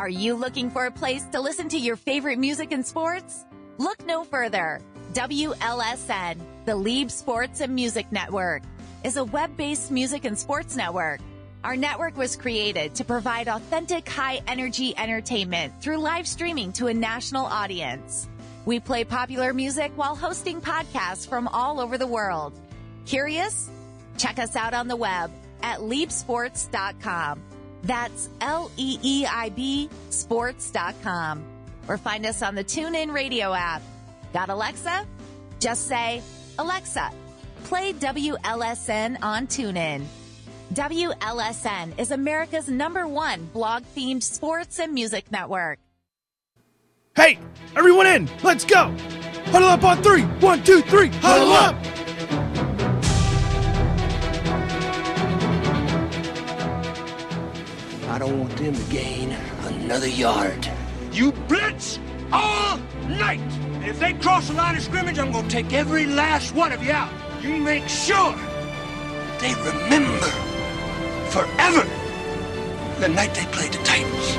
Are you looking for a place to listen to your favorite music and sports? Look no further. WLSN, the Lieb Sports and Music Network, is a web based music and sports network. Our network was created to provide authentic, high energy entertainment through live streaming to a national audience. We play popular music while hosting podcasts from all over the world. Curious? Check us out on the web at leapsports.com. That's L E E I B sports.com. Or find us on the TuneIn radio app. Got Alexa? Just say, Alexa, play WLSN on TuneIn. WLSN is America's number one blog themed sports and music network. Hey, everyone in, let's go. Huddle up on three. One, two, three. Huddle up. I don't want them to gain another yard. You blitz all night. And if they cross the line of scrimmage, I'm going to take every last one of you out. You make sure They remember forever the night they played the Titans.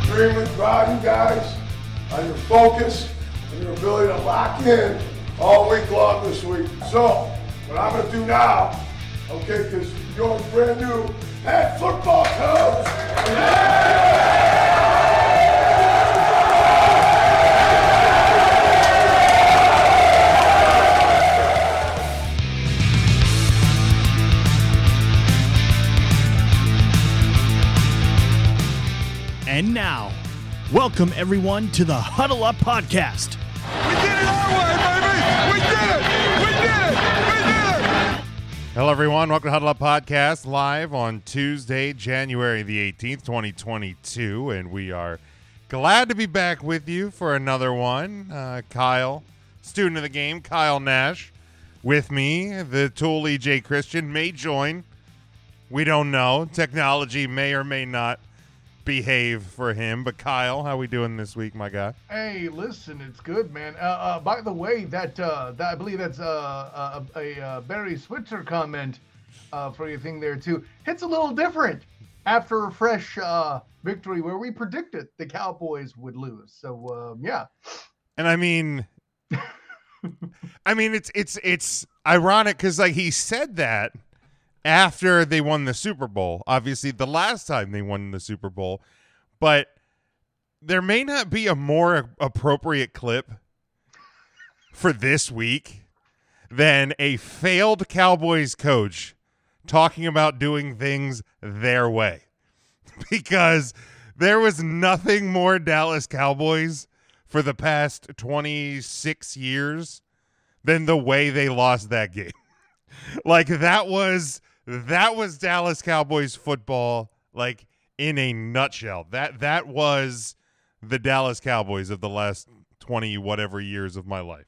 extremely proud of you guys on your focus and your ability to lock in all week long this week. So, what I'm going to do now, okay, because you're brand new head football coach. And now, welcome everyone to the Huddle Up Podcast. We did it our way, baby! We did it! We did it! We did it! Hello, everyone. Welcome to Huddle Up Podcast live on Tuesday, January the 18th, 2022. And we are glad to be back with you for another one. Uh, Kyle, student of the game, Kyle Nash, with me. The tool EJ Christian may join. We don't know. Technology may or may not behave for him. But Kyle, how we doing this week, my guy? Hey, listen, it's good, man. Uh, uh, by the way, that uh, that I believe that's uh, a, a, a Barry Switzer comment uh, for your thing there too. Hits a little different after a fresh uh, victory where we predicted the Cowboys would lose. So um, yeah, And I mean, I mean, it's it's it's ironic because like he said that after they won the Super Bowl. Obviously, the last time they won the Super Bowl, but there may not be a more appropriate clip for this week than a failed Cowboys coach talking about doing things their way because there was nothing more Dallas Cowboys for the past 26 years than the way they lost that game. like that was that was Dallas Cowboys football like in a nutshell. That that was the Dallas Cowboys of the last 20 whatever years of my life.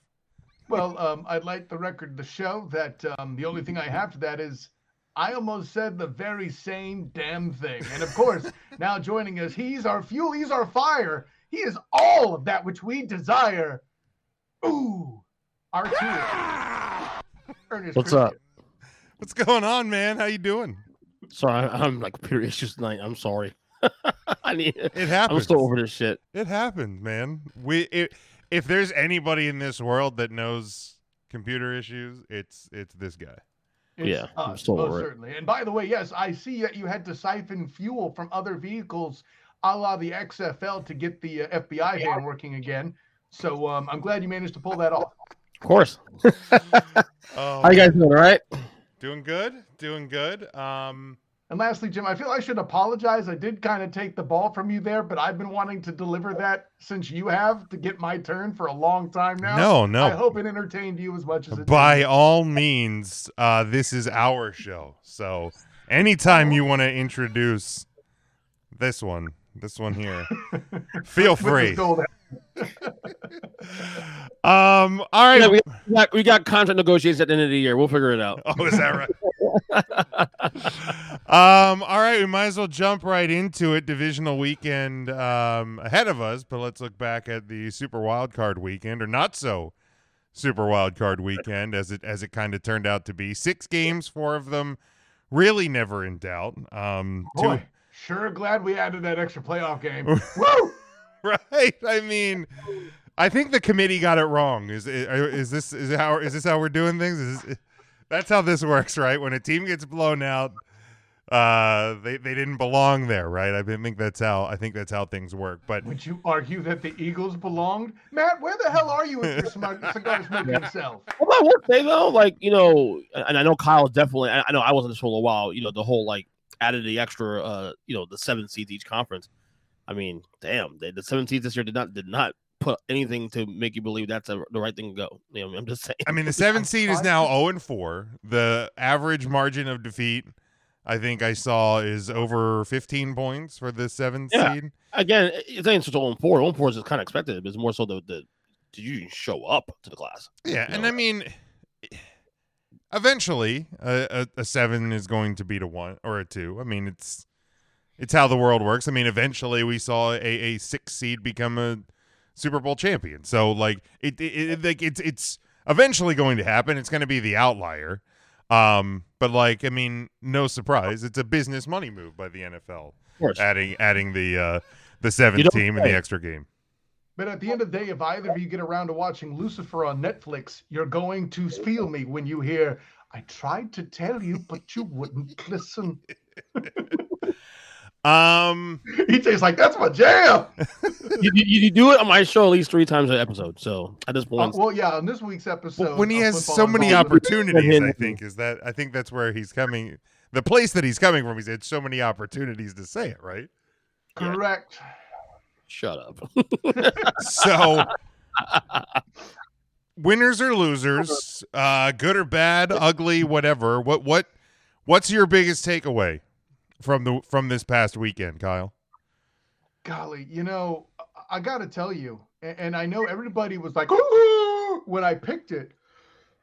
well, um, I'd like the record to show that um, the only thing I have to that is I almost said the very same damn thing. And of course, now joining us, he's our fuel, he's our fire. He is all of that which we desire. Ooh, R2. Ernest What's up? Christian. What's going on, man? How you doing? Sorry, I- I'm like computer issues tonight. I'm sorry. I need. It It happened. I'm still over this shit. It happened, man. We it, if there's anybody in this world that knows computer issues, it's it's this guy. It's Yeah, I'm still most over it. certainly. And by the way, yes, I see that you had to siphon fuel from other vehicles, a la the XFL, to get the uh, FBI van working again. So um, I'm glad you managed to pull that off. Of course. Oh, How you guys doing? All right? Doing good, doing good. Um, And lastly, Jim, I feel I should apologize. I did kind of take the ball from you there, but I've been wanting to deliver that since you have to get my turn for a long time now. No, no. I hope it entertained you as much as it By did. all means, uh, this is our show. So anytime you want to introduce this one, this one here, feel free. Gold- Um, all right. Yeah, we, we got, we got contract negotiations at the end of the year. We'll figure it out. Oh, is that right? um, all right, we might as well jump right into it. Divisional weekend um, ahead of us, but let's look back at the Super Wild Card weekend, or not so Super Wild Card weekend, as it as it kind of turned out to be. Six games, four of them really never in doubt. Um, two, Boy, sure glad we added that extra playoff game. Woo! right? I mean, I think the committee got it wrong. Is is this is how is this how we're doing things? Is this, that's how this works, right? When a team gets blown out, uh, they they didn't belong there, right? I think that's how I think that's how things work. But Would you argue that the Eagles belonged? Matt, where the hell are you with your smug cigar smoking self? Well, I will say though, like you know, and I know Kyle's definitely. I I know I wasn't this for a while. You know, the whole like added the extra, uh, you know, the seven seeds each conference. I mean, damn, the, the seven seeds this year did not did not put anything to make you believe that's a, the right thing to go. You know, I'm just saying. I mean, the seven seed is now zero and four. The average margin of defeat, I think I saw, is over 15 points for the seven Yeah. seed. Again, it's ain't just oh on four. Oh on four is kind of expected. It's more so the the did you show up to the class? Yeah, You and? I mean, eventually, a, a, a seven is going to beat a one or a two. I mean, it's it's how the world works. I mean, eventually, we saw a, a six seed become a Super Bowl champion. So, like, it, it, it like it's it's eventually going to happen. It's going to be the outlier. Um, but like, I mean, no surprise, it's a business money move by the NFL, course. adding adding the uh the seventh You don't team and the extra game. But at the end of the day, if either of you get around to watching Lucifer on Netflix, you're going to feel me when you hear, I tried to tell you, but you wouldn't listen. Um, EJ's like, that's my jam. you, you, you do it on my show at least three times an episode. So at this Uh, point, well, yeah, on this week's episode. Well, when he has so many opportunities, I think is that I think that's where he's coming. The place that he's coming from, he's had so many opportunities to say it, right? Correct. shut up. So, winners or losers, uh, good or bad, ugly, whatever. What what what's your biggest takeaway from the from this past weekend, Kyle? Golly, you know, I- got to tell you, a- and I know everybody was like, "Ooh," when I picked it,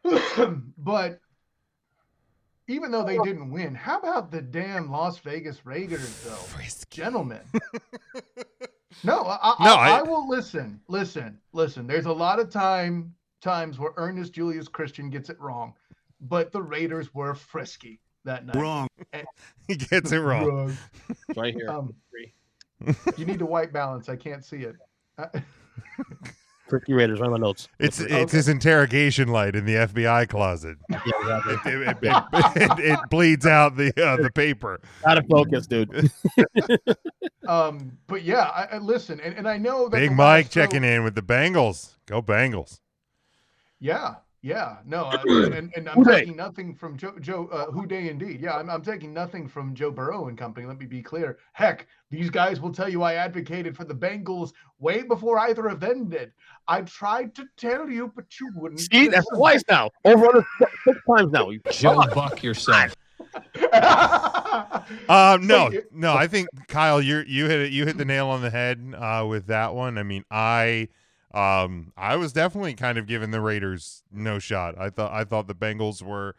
but even though they didn't win, how about the damn Las Vegas Raiders, though? Gentlemen. No, I, No, I, I- I will listen. Listen, listen. There's a lot of time times where Ernest Julius Christian gets it wrong, but the Raiders were frisky that night. Wrong. He gets it wrong. Wrong. Right here. Um, you need a white balance. I can't see it. Uh, Freaky Raiders. Write my notes. It's Okay. it's his interrogation light in the FBI closet. Yeah, exactly. It, it, it, it, it bleeds out the uh, the paper. Out of focus, dude. um, but yeah, I, I listen, and, and I know that Big Mike last show- checking in with the Bengals. Go Bengals. Yeah, yeah, no, I, and, and I'm Who taking nothing from Joe. Joe, uh, Who Dey indeed? Yeah, I'm, I'm taking nothing from Joe Burrow and company. Let me be clear. Heck, these guys will tell you I advocated for the Bengals way before either of them did. I tried to tell you, but you wouldn't. See, that's listen. twice now. Over under six, six times now. You Joe Buck yourself. Um, no, no. I think Kyle, you you hit it. You hit the nail on the head uh, with that one. I mean, I, um, I was definitely kind of giving the Raiders no shot. I thought I thought the Bengals were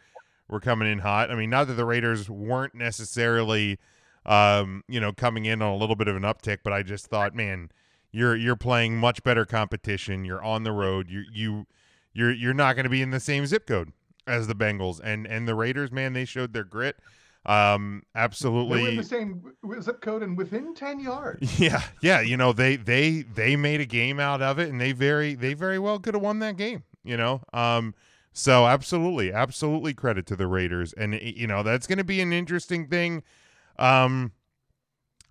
were coming in hot. I mean, not that the Raiders weren't necessarily, um, you know, coming in on a little bit of an uptick, but I just thought, man, you're you're playing much better competition. You're on the road. You you you're you're not going to be in the same zip code as the Bengals and and the Raiders. Man, they showed their grit. Um, They were in absolutely. the same zip code and within ten yards. Yeah, yeah. You know, they they they made a game out of it, and they very they very well could have won that game. You know, um, so absolutely, absolutely credit to the Raiders, and you know that's going to be an interesting thing, um,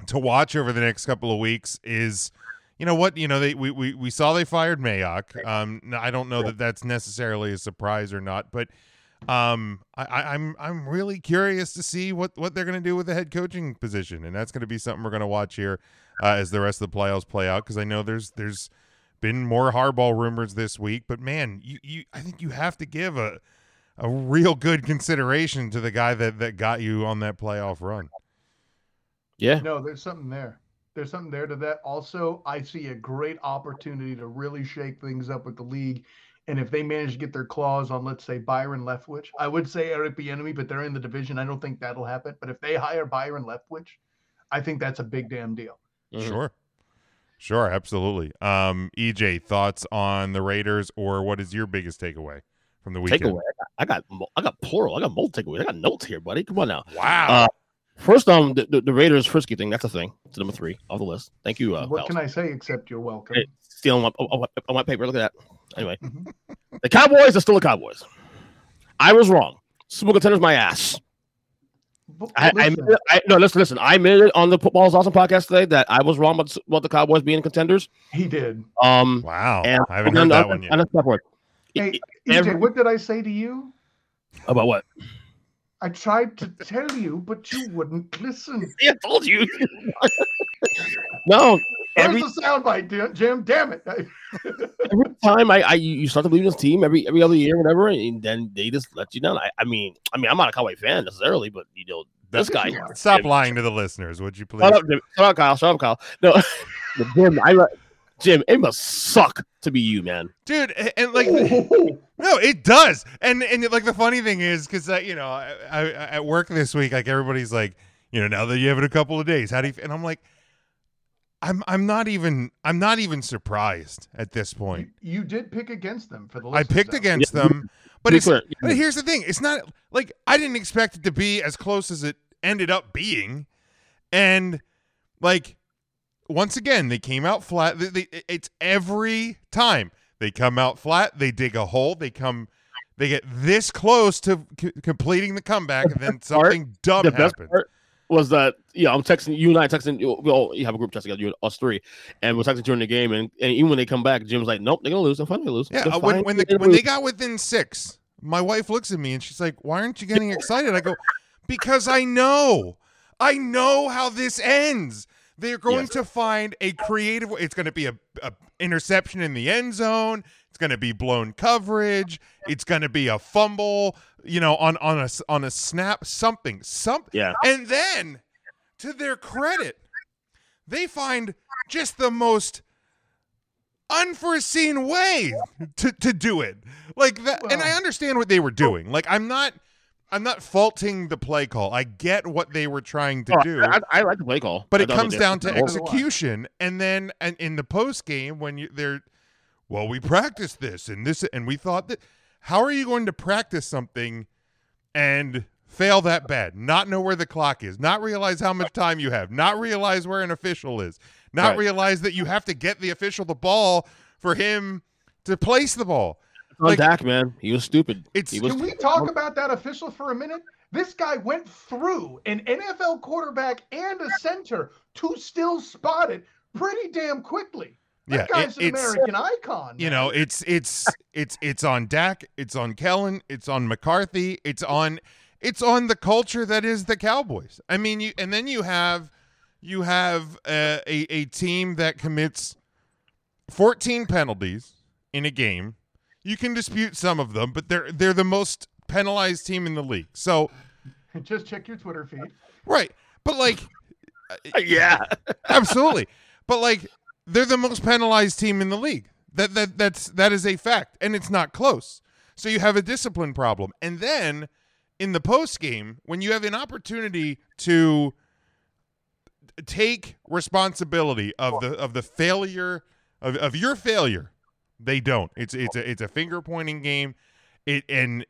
to watch over the next couple of weeks. Is you know what you know they we we, we saw they fired Mayock. Um, I don't know that that's necessarily a surprise or not, but Um, I, I, I'm I'm really curious to see what what they're going to do with the head coaching position, and that's going to be something we're going to watch here uh, as the rest of the playoffs play out. Because I know there's there's been more hardball rumors this week, but man, you you I think you have to give a a real good consideration to the guy that that got you on that playoff run. Yeah. No, there's something there. There's something there to that. Also, I see a great opportunity to really shake things up with the league. And if they manage to get their claws on, let's say, Byron Leftwich, I would say Eric Bieniemy, but they're in the division. I don't think that'll happen. But if they hire Byron Leftwich, I think that's a big damn deal. Mhm. Sure. Sure, absolutely. Um, EJ, thoughts on the Raiders, or what is your biggest takeaway from the weekend? Takeaway. I got, I got, I got plural. I got multiple takeaways. I got notes here, buddy. Come on now. Wow. Uh, first, um, the, the, the Raiders frisky thing. That's a thing. It's number three on the list. Thank you. Uh, what Pals. can I say except you're welcome? Hey, stealing my, oh, oh, on my paper. Look at that. Anyway, Mhm. the Cowboys are still the Cowboys. I was wrong. Super contenders, my ass. But I, I, listen, admitted- I no, listen, listen. I admitted on the Football's Awesome podcast today that I was wrong about, about the Cowboys being contenders. he did. Um, wow. and I haven't and heard that on- one yet. on a step word. Hey, every- EJ, what did I say to you? About what? I tried to tell you, but you wouldn't listen. I told you. no, every There's a soundbite, Jim- Jim. Damn it. every time I, I you you start to believe in this team every every other year, whatever, and then they just let you down. I, I mean, I mean, I'm not a Cowboy fan necessarily, but you know, this guy. you. Stop Jim- lying to the listeners, would you please? Shut up, Jim. Shut up, Kyle. Shut up, Kyle. No, Jim, I Jim. It must suck to be you, man. dude and like no it does and and like the funny thing is because uh, you know I, I, at work this week like everybody's like you know now that you have it a couple of days how do you and i'm like i'm i'm not even i'm not even surprised at this point you did pick against them for the i picked though. against Yeah. them but it's clear. but here's the thing it's not like i didn't expect it to be as close as it ended up being and like once again they came out flat they, they, it's every time they come out flat they dig a hole they come they get this close to c- completing the comeback and then part- something dumb the best happens part was that yeah, I'm texting you and I texting you. Well, you have a group text together, you us three, and we're texting during the game, and, and even when they come back, Jim's like, "Nope, they're gonna lose. They're finally lose." yeah uh, when, when, when they got within six my wife looks at me and she's like why aren't you getting excited i go because i know i know how this ends they're going Yes. to find a creative way. It's going to be a, a interception in the end zone. It's going to be blown coverage. It's going to be a fumble, you know, on on a s- on a snap, something, something. Yeah. And then, to their credit, they find just the most unforeseen way to, to do it. Like that and I understand what they were doing. Like I'm not I'm not faulting the play call. I get what they were trying to Oh, do. I, I like the play call, But I it comes they- down to Neither do I. execution, and then and in the post game when you they're, well, we practiced this and this, and we thought that. How are you going to practice something and fail that bad? Not know where the clock is, not realize how much time you have, not realize where an official is, not Right. realize that you have to get the official the ball for him to place the ball. On like- Dak, man. He was stupid. It's- he was Can we talk about that official for a minute? This guy went through an NFL quarterback and a center to still spot it pretty damn quickly. That Yeah, guy's it- an American icon. you man. know it's it's it's it's on Dak, it's on Kellen, it's on McCarthy, it's on it's on the culture that is the Cowboys. I mean, you and then you have you have uh, a a team that commits 14 penalties in a game. You can dispute some of them, but they're they're the most penalized team in the league. So, Just check your Twitter feed. right. But like yeah. Absolutely. But like they're the most penalized team in the league. That that that's that is a fact and it's not close. So you have a discipline problem. And then in the post game when you have an opportunity to take responsibility of the of the failure of, of your failure, they don't. It's it's a it's a finger pointing game. It and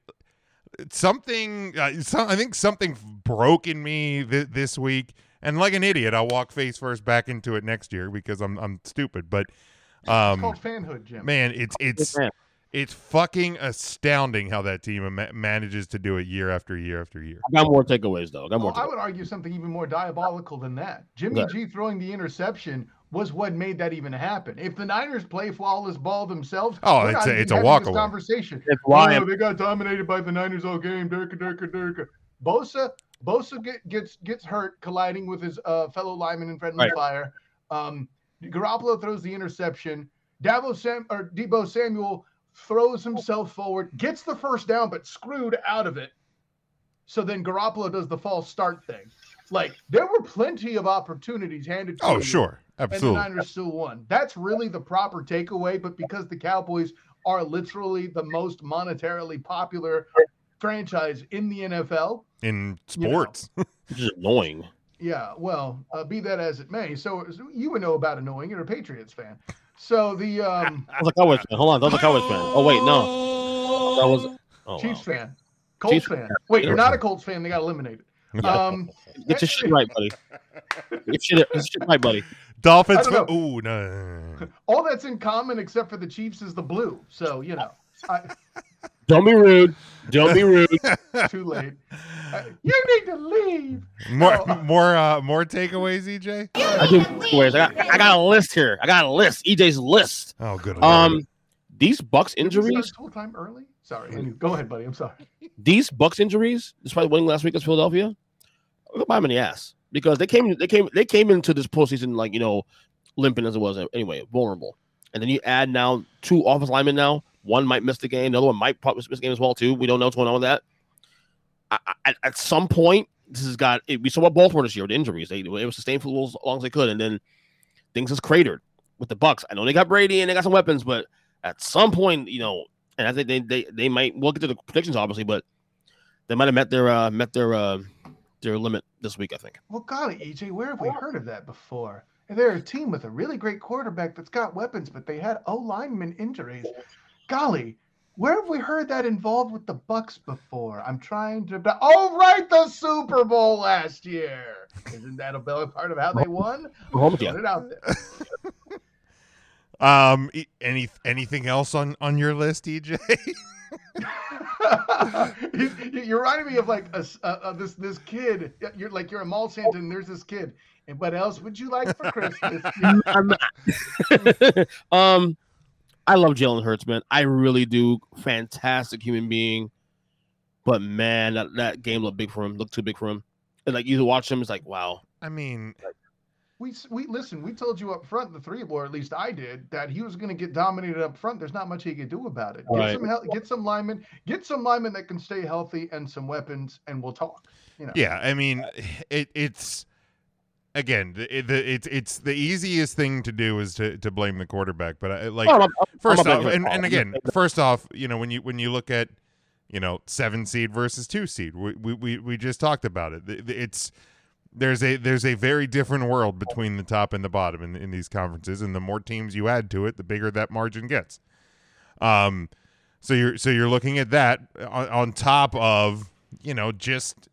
something uh, some, I think something broke in me th- this week and like an idiot I'll walk face first back into it next year because I'm I'm stupid but It's um called fanhood, Jim. man it's it's it's fucking astounding how that team ma- manages to do it year after year after year. I got more takeaways though. I got Oh, more. I takeaways. would argue something even more diabolical than that. Jimmy Yeah. G throwing the interception was what made that even happen. If the Niners play flawless ball themselves, Oh, we're it's not a- it's a walk this away. conversation. That's why Oh, I'm- they got dominated by the Niners all game. Durka, Durka, Durka. Bosa, Bosa get, gets gets hurt colliding with his uh, fellow lineman in friendly Right. fire. Um, Garoppolo throws the interception. Davo Sam or Deebo Samuel throws himself forward, gets the first down, but screwed out of it. So then Garoppolo does the false start thing. Like there were plenty of opportunities handed to Oh, you, sure. Absolutely. and the Niners still won. That's really the proper takeaway. But because the Cowboys are literally the most monetarily popular franchise in the NFL, In you know. sports. Which is annoying. yeah, well, uh, be that as it may. So, so you would know about annoying. You're a Patriots fan. So the um, I was a Cowboys fan. Hold on, that was a Cowboys fan. Oh wait, no, that was. Oh, Chiefs wow. fan, Colts Chiefs fan. fan. Wait, you're not a Colts fan. They got eliminated. Um, Get your shit right, buddy. Get your shit, get your shit right, buddy. Dolphins. I don't fa- Ooh, no. all that's in common except for the Chiefs is the blue. So you know, I, Don't be rude. Don't be rude. too late. Uh, you need to leave. More, Oh. more, uh, more takeaways, EJ. I do. Anyways, I got, I got a list here. I got a list. EJ's list. Oh, good. Um, lord. these Bucks Did we start injuries. Full time early. Sorry. Go ahead, buddy. I'm sorry. These Bucks injuries, despite winning last week against Philadelphia, look them in the ass because they came. They came. They came into this postseason like you know, limping as it was anyway, vulnerable. And then you add now two offensive linemen. Now one might miss the game. The other one might miss the game as well too. We don't know what's going on with that. I, I, at- some point, this has got. It, we saw what Baltimore this year with injuries. They it was sustained for as long as they could, and then things has cratered with the Bucks. I know they got Brady and they got some weapons, but at some point, you know, and I think they they, they might. We'll get to the predictions obviously, but they might have met their uh, met their uh, their limit this week. I think. Well, golly, EJ, where have we heard of that before? And they're a team with a really great quarterback that's got weapons, but they had O lineman injuries. Golly, where have we heard that involved with the Bucks before? I'm trying to. Oh, right, the Super Bowl last year. Isn't that a big part of how they won? We're home it out there. Um, any anything else on on your list, EJ? You- you're reminding me of like a, s- uh, uh, this this kid. You're like you're a mall Santa, and there's this kid. And what else would you like for Christmas? I'm not. um, I love Jalen Hurts, man. I really do. Fantastic human being, but man, that, that game looked big for him. Looked too big for him. And like you watch him, it's like wow. I mean, We we listen. We told you up front, the three, or at least I did, that he was going to get dominated up front. There's not much he could do about it. Get Right. some hel- get some linemen, get some linemen that can stay healthy, and some weapons, and we'll talk. You know. yeah. I mean, it it's again, the, the it's it's the easiest thing to do is to to blame the quarterback. But I, like I'm- I'm- first I'm off, and, and again, first off, you know when you when you look at you know seven seed versus two seed, we we we, we just talked about it. The- the- It's there's a there's a very different world between the top and the bottom in, in these conferences, and the more teams you add to it, the bigger that margin gets. Um, so you're so you're looking at that on, on top of you know just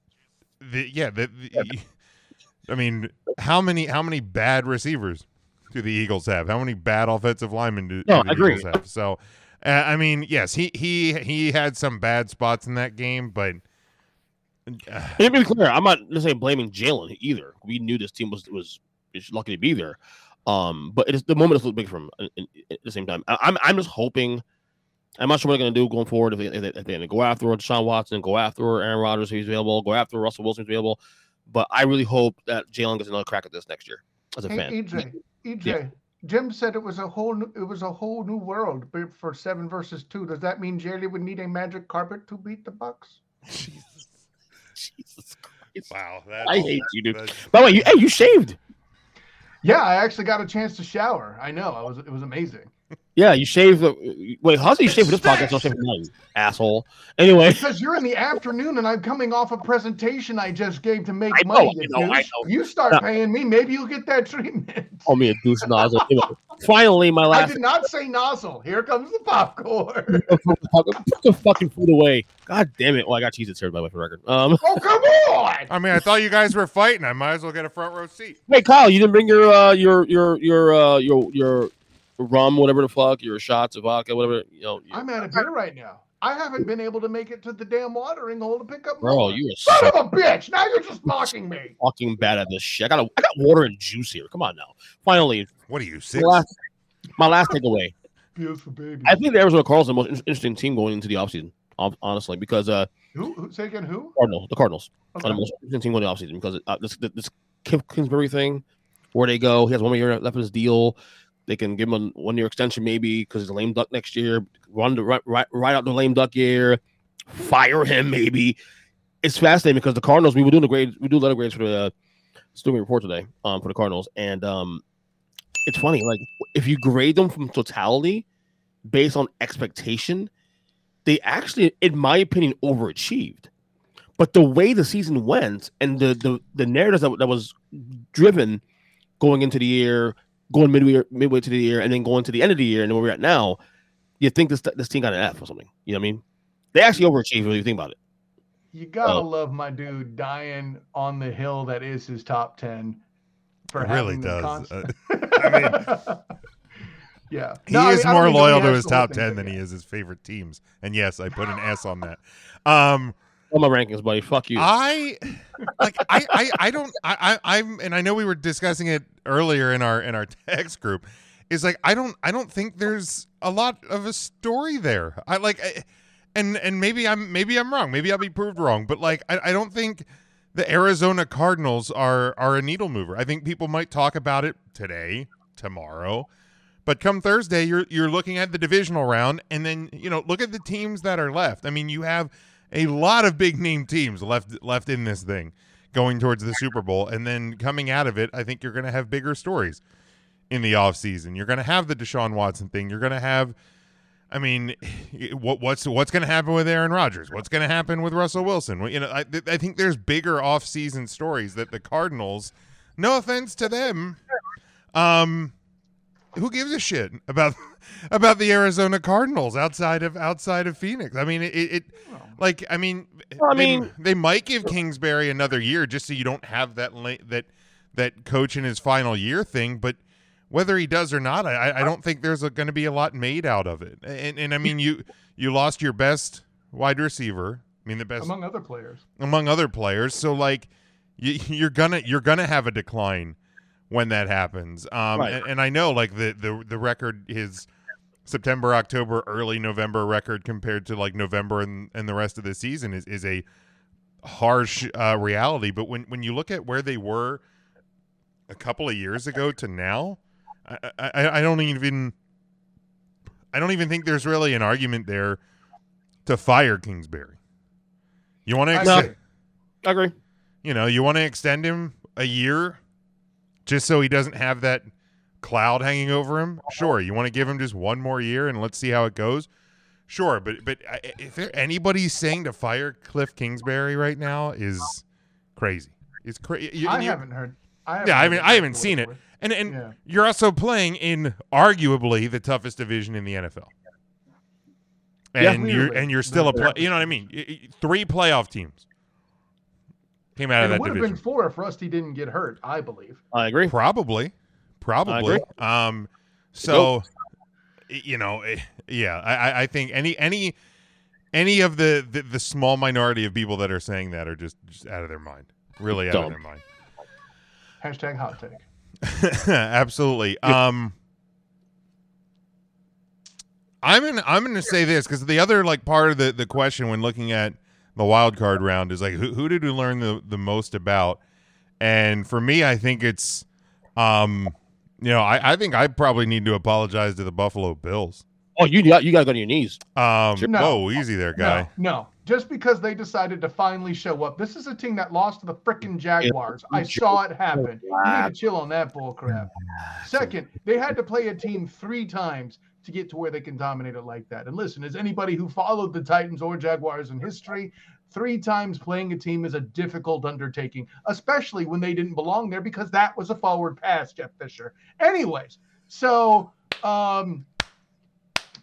the yeah the, the I mean how many how many bad receivers do the Eagles have? How many bad offensive linemen do, No, do the agree. Eagles have? So uh, I mean yes he he he had some bad spots in that game, but And to be clear, I'm not necessarily blaming Jalen either. We knew this team was was is lucky to be there. Um, but it is the moment is a little big for him in- in- at the same time. I, I'm I'm just hoping. I'm not sure what they're going to do going forward if they, if they, if they're going to go after Deshaun Watson, go after Aaron Rodgers if he's available, go after Russell Wilson if he's available. But I really hope that Jalen gets another crack at this next year as a Hey, fan. EJ, EJ, Yeah. Jim said it was a whole new, it was a whole new world but for seven versus two. Does that mean Jalen would need a magic carpet to beat the Bucks? Jesus Christ. wow I hate you, dude. By the way, you, hey, you shaved. Yeah, I actually got a chance to shower. I know, I was it was amazing. Yeah, you shave. The, wait, how's you shave for this podcast? Don't shave for mine, asshole. Anyway, Because you're in the afternoon and I'm coming off a presentation I just gave to make I know, money. I you know, I know. You start No. paying me, maybe you'll get that treatment. call me a douche nozzle. Anyway, finally, my last. I did not say nozzle. Here comes the popcorn. Put the fucking food away. God damn it. Well, I got cheese here by the way for record. Um, oh come on! I mean I thought you guys were fighting. I might as well get a front row seat. wait, Kyle, you didn't bring your uh your your your uh your your rum, whatever the fuck, your shots of vodka, whatever. You know, I'm out of beer right now. I haven't been able to make it to the damn watering hole to pick up. Bro, more. you are son so of a bitch! Now you're just mocking me. fucking bad at this shit. I got a, I got water and juice here. Come on now. Finally, What are you my last, my last takeaway. Beautiful baby. I think the Arizona Cardinals are the most interesting team going into the offseason, hon- honestly, because uh, Who, who? Say again. Who? Cardinals, the Cardinals are the most interesting team going into the offseason because uh, this this Kingsbury thing, where they go, he has one more year left of his deal. They can give him a one year extension maybe because he's a lame duck next year. Run the right, right, right out the lame duck year, fire him maybe. It's fascinating because the Cardinals we were doing the grades, we do letter grades for the uh, student report today um, for the Cardinals, and um, it's funny like if you grade them from totality based on expectation, they actually, in my opinion, overachieved. But the way the season went and the the, the narrative that, that was driven going into the year, going midway midway to the year, and then going to the end of the year, and where we're at now, you think this this team got an F or something. You know what I mean? They actually overachieved when you think about it. You gotta Oh. love my dude dying on the hill that is his top ten. For It really does. constant- Uh, yeah, He No, is I don't more mean, loyal to his top ten but than he is his favorite teams. And yes, I put an S on that. Um, On my rankings, buddy. Fuck you. I like I, I I don't I, I I'm and I know we were discussing it earlier in our in our text group. Is like I don't I don't think there's a lot of a story there. I like I, and and maybe I'm maybe I'm wrong. Maybe I'll be proved wrong. But like I, I don't think the Arizona Cardinals are are a needle mover. I think people might talk about it today, tomorrow. But come Thursday, you're you're looking at the divisional round, and then you know look at the teams that are left. I mean, you have a lot of big name teams left left in this thing, going towards the Super Bowl, and then coming out of it, I think you're going to have bigger stories in the offseason. You're going to have the Deshaun Watson thing. You're going to have, I mean, what what's what's going to happen with Aaron Rodgers? What's going to happen with Russell Wilson? Well, You know, I I think there's bigger offseason stories that the Cardinals. No offense to them, um, who gives a shit about about the Arizona Cardinals outside of outside of Phoenix? I mean, it, it like I mean, Well, I they, mean- they might give Kingsbury another year just so you don't have that la- that that coach in his final year thing, but whether he does or not, I, I- I don't think there's going to be a lot made out of it. And and I mean, you you lost your best wide receiver. I mean, the best among other players. among other players. So like you, you're gonna you're gonna have a decline when that happens. Um, Right. and, and I know like the the the record his September, October, early November record compared to like November and, and the rest of the season is is a harsh uh, reality. But when when you look at where they were a couple of years ago to now, I, I, I don't even I don't even think there's really an argument there to fire Kingsbury. You want to I No. agree. you know, you want to extend him a year just so he doesn't have that cloud hanging over him. Sure, you want to give him just one more year and let's see how it goes. Sure, but but if there anybody's saying to fire Cliff Kingsbury right now is crazy. It's crazy. I haven't heard. I haven't Yeah, I heard haven't. I haven't seen it. And and Yeah. you're also playing in arguably the toughest division in the NFL. Yeah. And you're and you're still a play, you know what I mean? Y- y- Three playoff teams came out And of it that would have been four if Rusty didn't get hurt. I believe. I agree. Probably, probably. Um, so you know, eh, yeah, I, I- I think any any any of the, the the small minority of people that are saying that are just just out of their mind, really out of their mind. Hashtag hot take. Absolutely. Um, I'm in, I'm going to say this because the other like part of the the question when looking at the wild card round is like who who did we learn the the most about? And for me, I think it's, um, you know, I I think I probably need to apologize to the Buffalo Bills. Oh, you got you got to go to your knees. Um, No. whoa, easy there, guy. No, no. Just because they decided to finally show up. This is a team that lost to the freaking Jaguars. I saw it happen. You need to chill on that bull crap. Second, they had to play a team three times to get to where they can dominate it like that. And listen, as anybody who followed the Titans or Jaguars in history, three times playing a team is a difficult undertaking, especially when they didn't belong there because that was a forward pass, Jeff Fisher. Anyways, so um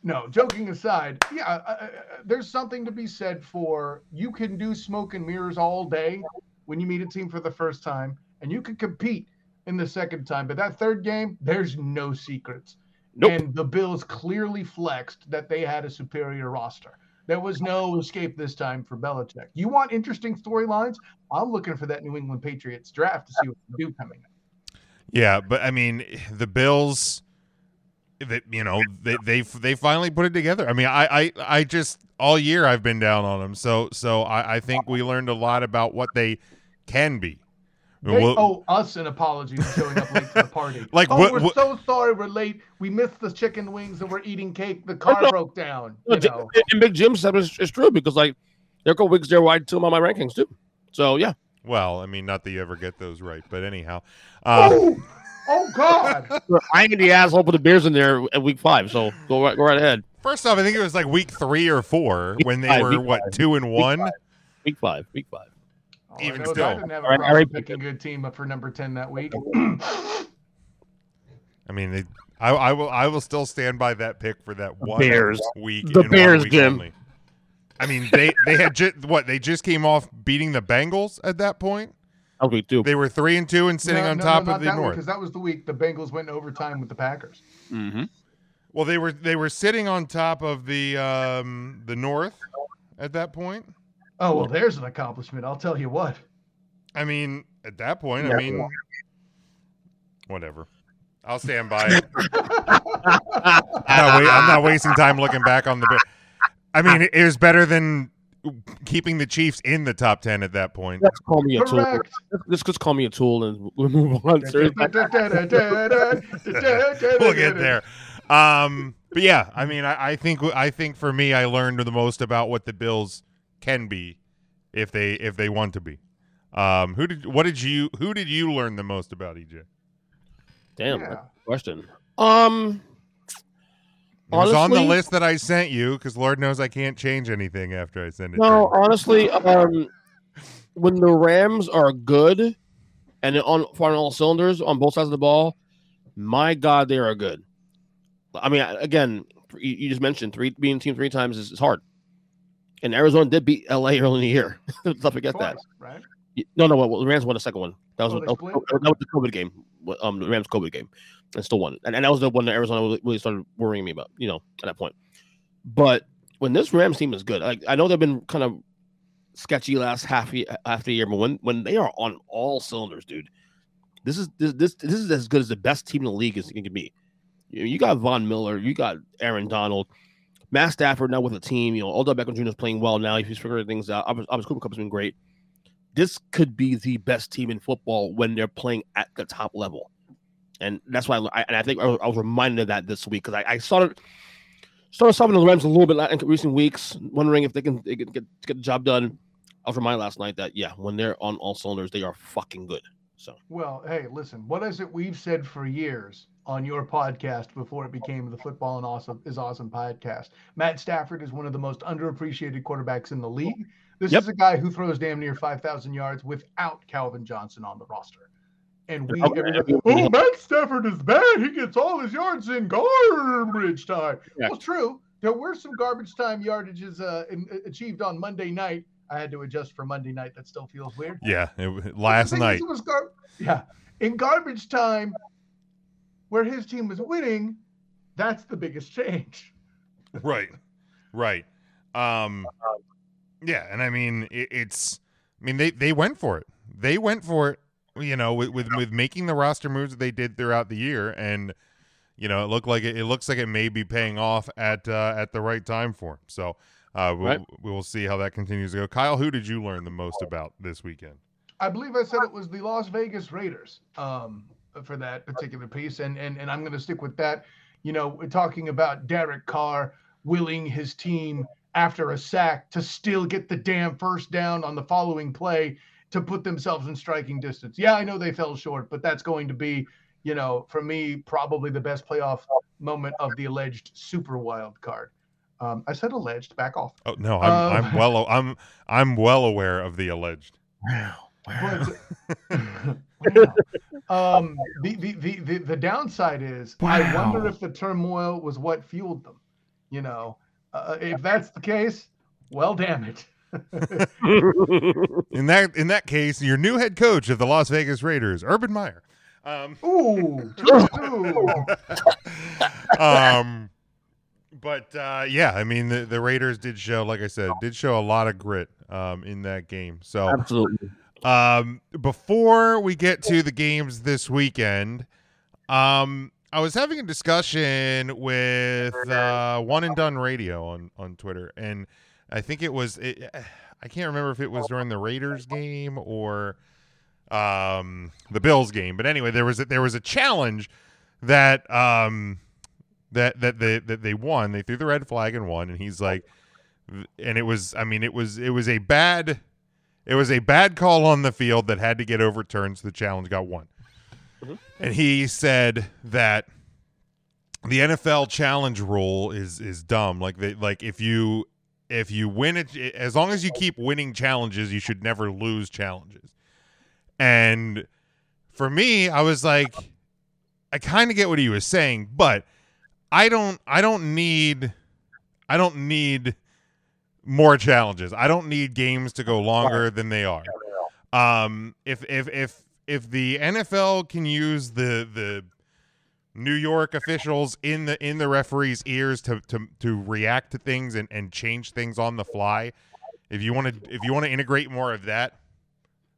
no, joking aside, yeah, uh, uh, uh, there's something to be said for you can do smoke and mirrors all day when you meet a team for the first time, and you can compete in the second time. But that third game, there's no secrets. Nope. And the Bills clearly flexed that they had a superior roster. There was no escape this time for Belichick. You want interesting storylines? I'm looking for that New England Patriots draft to see what they do coming up. Yeah, but I mean, the Bills, that you know, they they they finally put it together. I mean, I I I just all year I've been down on them. So so I, I think we learned a lot about what they can be. They We'll- owe us an apology for showing up late to the party. Like, oh, what- we're what- so sorry we're late. We missed the chicken wings and we're eating cake. The car no. broke down. No, You J- know. and Big Jim said it's, it's true because like there go wigs there wide to him on my rankings too. So yeah, well, I mean, not that you ever get those right, but anyhow. Um, Oh, oh God! I ain't the asshole put the beers in there at week five. So go right, go right ahead. First off, I think it was like week three or four when they five, were what five, two and week one. five. Week five, week five. All I Even know still. I didn't have a All right, problem Harry- picking a good team up for number ten that week. I mean, they, I, I will I will still stand by that pick for that one Bears. week. The and one Bears, week Jim. only. I mean, they they had just what they just came off beating the Bengals at that point. That was week two. They were three and two and sitting No, on no, top no, of the North. because that was the week the Bengals went in overtime with the Packers. Mm-hmm. Well, they were they were sitting on top of the um the North at that point. Oh well, there's an accomplishment. I'll tell you what. I mean, at that point, I mean, whatever. I'll stand by it. I'm, not wa- I'm not wasting time looking back on the. Bear- I mean, it, it was better than keeping the Chiefs in the top ten at that point. Let's call me a tool. Correct. Let's just call me a tool and we'll move on. We'll get there. Um, but yeah, I mean, I, I think I think for me, I learned the most about what the Bills can be if they if they want to be. Um, who did what did you who did you learn the most about EJ? Damn, Yeah. that's a question. Um, It was on the list that I sent you because Lord knows I can't change anything after I send it. no, to you. honestly, um, when the Rams are good and they're on firing all cylinders on both sides of the ball, my God, they are good. I mean, again, you, you just mentioned three being team three times is, is hard, and Arizona did beat LA early in the year. Let's not forget that. Right? No, no, well, the Rams won the second one. That was, Oh, that, was, that was the COVID game. Um, the Rams COVID game, and still won. And, and that was the one that Arizona really- started worrying me about. You know, at that point. But when this Rams team is good, like I know they've been kind of sketchy last half ye- half the year, but when when they are on all cylinders, dude, this is this this, this is as good as the best team in the league is it can be. You, you got Von Miller, you got Aaron Donald. Matt Stafford now with a team, you know, Odell Beckham Jr. is playing well now. He's figuring things out. Obviously, Cooper Kupp's been great this could be the best team in football when they're playing at the top level. And that's why I, and I think I was, I was reminded of that this week because I, I started started stopping the Rams a little bit in recent weeks, wondering if they can, they can get, get the job done. I was reminded last night that yeah, when they're on all cylinders, they are fucking good. So Well, hey, listen. What is it we've said for years on your podcast before it became the Football and Awesome is Awesome podcast? Matt Stafford is one of the most underappreciated quarterbacks in the league. This Yep. is a guy who throws damn near five thousand yards without Calvin Johnson on the roster. And we, everybody- oh, Matt Stafford is bad. He gets all his yards in garbage time. Correct. Well, true. There were some garbage time yardages uh, in, achieved on Monday night. I had to adjust for Monday night. That still feels weird. Yeah, it, w- But the last night. was gar- yeah, in garbage time, where his team was winning, that's the biggest change. right right um yeah and i mean it, it's i mean they they went for it they went for it you know with, with with making the roster moves that they did throughout the year and you know it looked like it, it looks like it may be paying off at uh, at the right time for him so uh we'll, Right. we will see how that continues to go kyle who did you learn the most about this weekend I believe I said it was the Las Vegas Raiders um, for that particular piece, and and and I'm going to stick with that. You know, we're talking about Derek Carr willing his team after a sack to still get the damn first down on the following play to put themselves in striking distance. Yeah, I know they fell short, but that's going to be, you know, for me probably the best playoff moment of the alleged super wild card. Um, I said alleged. Back off. oh no i'm Um, i'm well i'm i'm well aware of the alleged But, wow. um, the, the, the, the, the downside is I wonder if the turmoil was what fueled them. You know, uh, if that's the case, well, damn it. in that in that case your new head coach of the las vegas raiders urban meyer um Ooh, true. um but uh, yeah, I mean the, the Raiders did show, like I said, did show a lot of grit um, in that game. So Absolutely. um, before we get to the games this weekend, um, I was having a discussion with uh, One and Done Radio on on Twitter, and I think it was it, I can't remember if it was during the Raiders game or um, the Bills game, but anyway, there was a, there was a challenge that um, that that they that they won. They threw the red flag and won, and he's like, and it was I mean it was it was a bad it was a bad call on the field that had to get overturned, so the challenge got won. Mm-hmm. And he said that the NFL challenge rule is is dumb. Like they like if you if you win it as long as you keep winning challenges, you should never lose challenges. And for me, I was like I kind of get what he was saying, but I don't I don't need I don't need more challenges. I don't need games to go longer than they are. Um if if if if the NFL can use the the New York officials in the in the referee's ears to to to react to things and and change things on the fly, if you want to if you want to integrate more of that,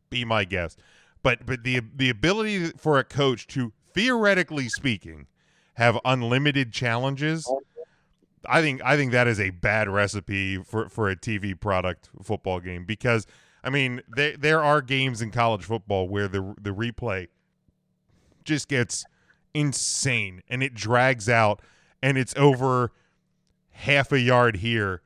be my guest. But but the the ability for a coach to theoretically speaking have unlimited challenges oh, I think I think that is a bad recipe for for a TV product football game because I mean there there are games in college football where the the replay just gets insane and it drags out and it's over half a yard here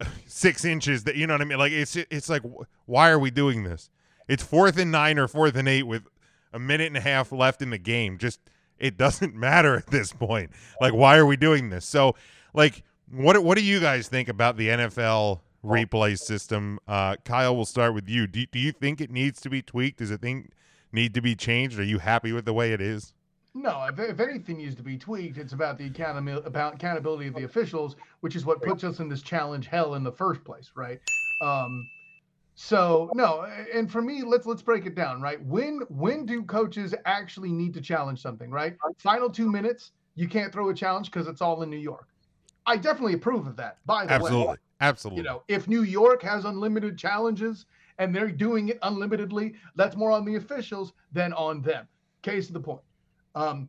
6 inches that you know what I mean? Like it's it's like why are we doing this? It's fourth and 9 or fourth and 8 with a minute and a half left in the game. Just it doesn't matter at this point. Like, why are we doing this? So, like, what what do you guys think about the NFL replay system? Uh, Kyle, we'll start with you. Do do you think it needs to be tweaked? Does it think need to be changed? Are you happy with the way it is? No, if, if anything needs to be tweaked, it's about the accountability, about accountability of the officials, which is what puts us in this challenge hell in the first place, right? Um, so no, and for me, let's let's break it down, right? When when do coaches actually need to challenge something, right? Final two minutes, you can't throw a challenge because it's all in New York. I definitely approve of that. By the way, Absolutely, absolutely. you know, if New York has unlimited challenges and they're doing it unlimitedly, that's more on the officials than on them. Case of the point. Um,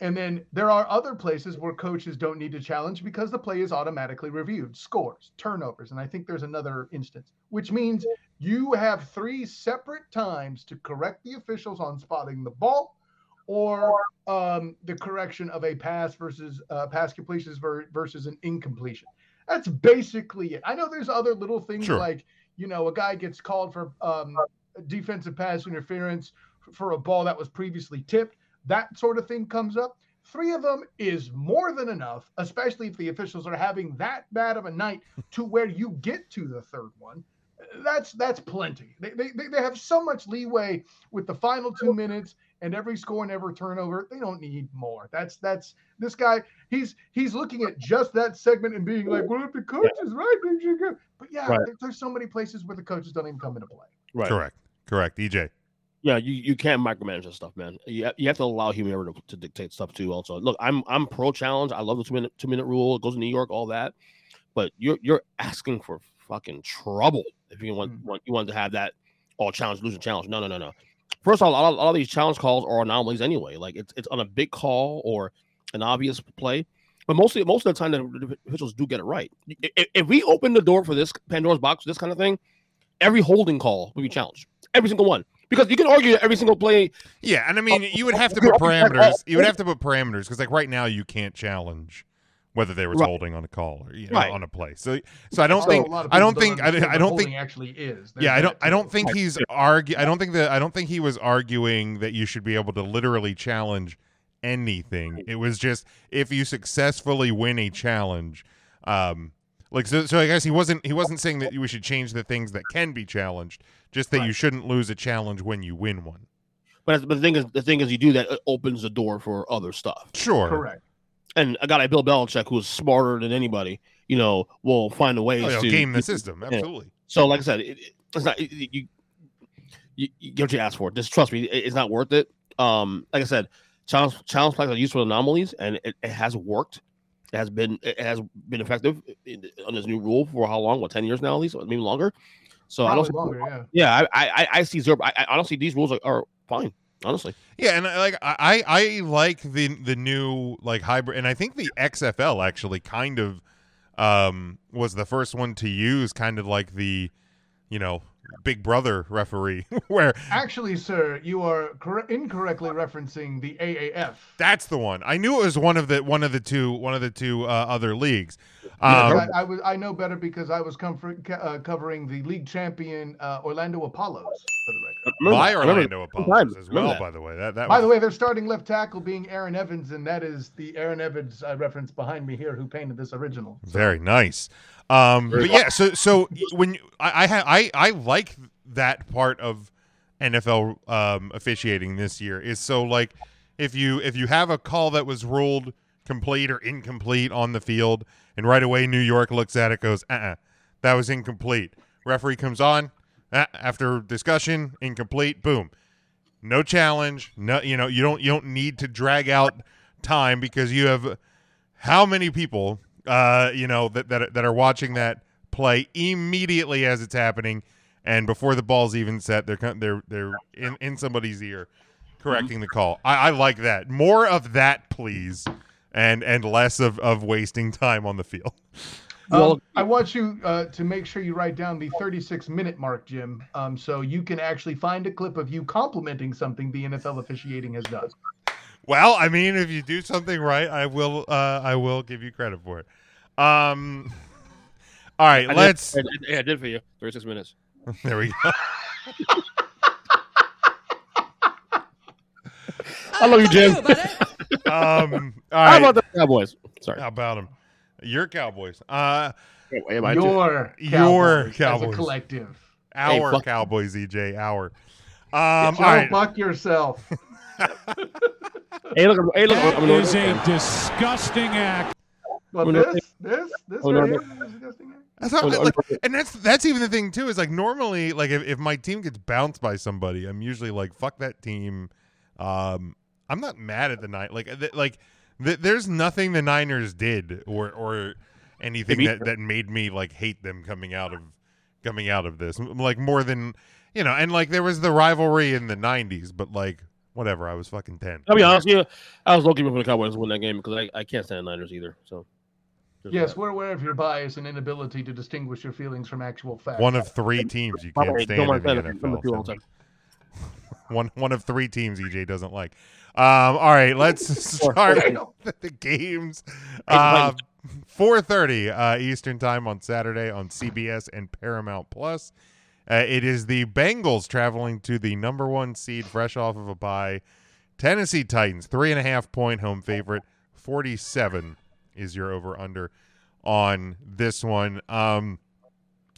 and then there are other places where coaches don't need to challenge because the play is automatically reviewed scores, turnovers. And I think there's another instance, which means you have three separate times to correct the officials on spotting the ball or um, the correction of a pass versus uh, pass completions ver- versus an incompletion. That's basically it. I know there's other little things Sure. like, you know, a guy gets called for um, defensive pass interference for a ball that was previously tipped. That sort of thing comes up. Three of them is more than enough, especially if the officials are having that bad of a night to where you get to the third one. That's that's plenty. They, they, they they have so much leeway with the final two minutes and every score and every turnover. They don't need more. That's that's this guy. He's he's looking at just that segment and being like, "Well, if the coach is right, they should go." But yeah, Right. there- there's so many places where the coaches don't even come into play. Right. Correct, correct. EJ, Yeah, you, you can't micromanage that stuff, man. You, you have to allow human error to, to dictate stuff too. Also, look, I'm I'm pro challenge. I love the two minute two minute rule. It goes to New York, all that. But you're you're asking for fucking trouble if you want, Mhm. want you want to have that all challenge losing challenge. No, no, no, no. First of all, all, all these challenge calls are anomalies anyway. Like it's it's on a big call or an obvious play. But mostly, most of the time, the officials do get it right. If, if we open the door for this Pandora's box, this kind of thing, every holding call will be challenged. Every single one. Because you can argue that every single play. yeah, and I mean you would have to put parameters. You would have to put parameters because like right now you can't challenge whether there was Right. holding on a call or you know, Right. on a play. So so I don't Also, think a lot of I don't think I, I don't think actually is. There's yeah, I don't. I don't think he's argue. I don't think that. I don't think he was arguing that you should be able to literally challenge anything. It was just if you successfully win a challenge, um, like so. So I guess he wasn't. He wasn't saying that we should change the things that can be challenged. Just that you shouldn't lose a challenge when you win one. But, but the thing is, the thing is, you do that, it opens the door for other stuff. Sure. Correct. And a guy like Bill Belichick, who's smarter than anybody, you know, will find a way Oh, to game the system. Absolutely. So, like I said, it, it- it's not it- it- you, you. You get what you ask for. Just trust me, it- it's not worth it. Um, like I said, challenge challenge flags are useful anomalies, and it, it has worked. It has been it has been effective in, on this new rule for how long? What ten years now, at least, maybe longer. So I don't. Probably longer, yeah, I, I I see zero. I, I honestly these rules are, are fine. Honestly, Yeah, and I, like I I like the the new like hybrid, and I think the XFL actually kind of um was the first one to use kind of like the you know Big Brother referee, where Actually, sir, you are cor- incorrectly referencing the AAF. that's the one. I knew it was one of the one of the two one of the two uh, other leagues. Um, I, I was I know better because I was comfort, uh, covering the league champion uh, Orlando Apollos for the record. Remember by that. Remember Orlando. Apollos as well. that. By the way, that that By was, the way, their starting left tackle being Aaron Evans, and that is the Aaron Evans I referenced behind me here, who painted this original. Very nice. Um, but yeah, so so when you, I I, ha- I I like that part of NFL um, officiating this year is so like if you if you have a call that was ruled complete or incomplete on the field, and right away New York looks at it goes, uh, uh that was incomplete. Referee comes on uh, after discussion, incomplete. Boom, no challenge. No, you know you don't you don't need to drag out time because you have how many people uh you know that that, that are watching that play immediately as it's happening and before the ball's even set they're they're they're in, in somebody's ear correcting the call I, I like that more of that please and and less of of wasting time on the field Um, I want you uh, to make sure you write down the 36 minute mark, Jim, um, so you can actually find a clip of you complimenting something the NFL officiating has done. well i mean if you do something right i will uh i will give you credit for it um all right I let's I did- yeah, I did for you. Thirty six minutes. there we go I love you, Jim. um all How about the Cowboys? Sorry. How about them? Your Cowboys. Uh, Wait, am I? Your Your Cowboys, Cowboys. as a collective. Our fuck- Cowboys, EJ. Our. Um, Joe, all right. fuck yourself. Hey, look, I'm- hey, look, I'm, I'm That is a disgusting act. But this, this, this right no. here is disgusting. That's not, Oh, like, and that's that's even the thing too. Is like normally, like if, if my team gets bounced by somebody, I'm usually like, "Fuck that team." Um, I'm not mad at the night. Like th- like th- there's nothing the Niners did or or anything that, that made me like hate them coming out of coming out of this. Like more than you know, and like there was the rivalry in the '90s, but like whatever. I was fucking ten. I'll be honest with you. I was looking for the Cowboys to win that game because I, I can't stand the Niners either. So Yes, that. we're aware of your bias and inability to distinguish your feelings from actual facts. One of three teams you can't stand don't in the that if number NFL. two all so- the time. One one of three teams EJ doesn't like. Um, all right, let's start the games. Uh, Four thirty uh, Eastern time on Saturday on CBS and Paramount Plus. Uh, it is the Bengals traveling to the number one seed, fresh off of a bye. Tennessee Titans, three and a half point home favorite. Forty-seven is your over under on this one. Um,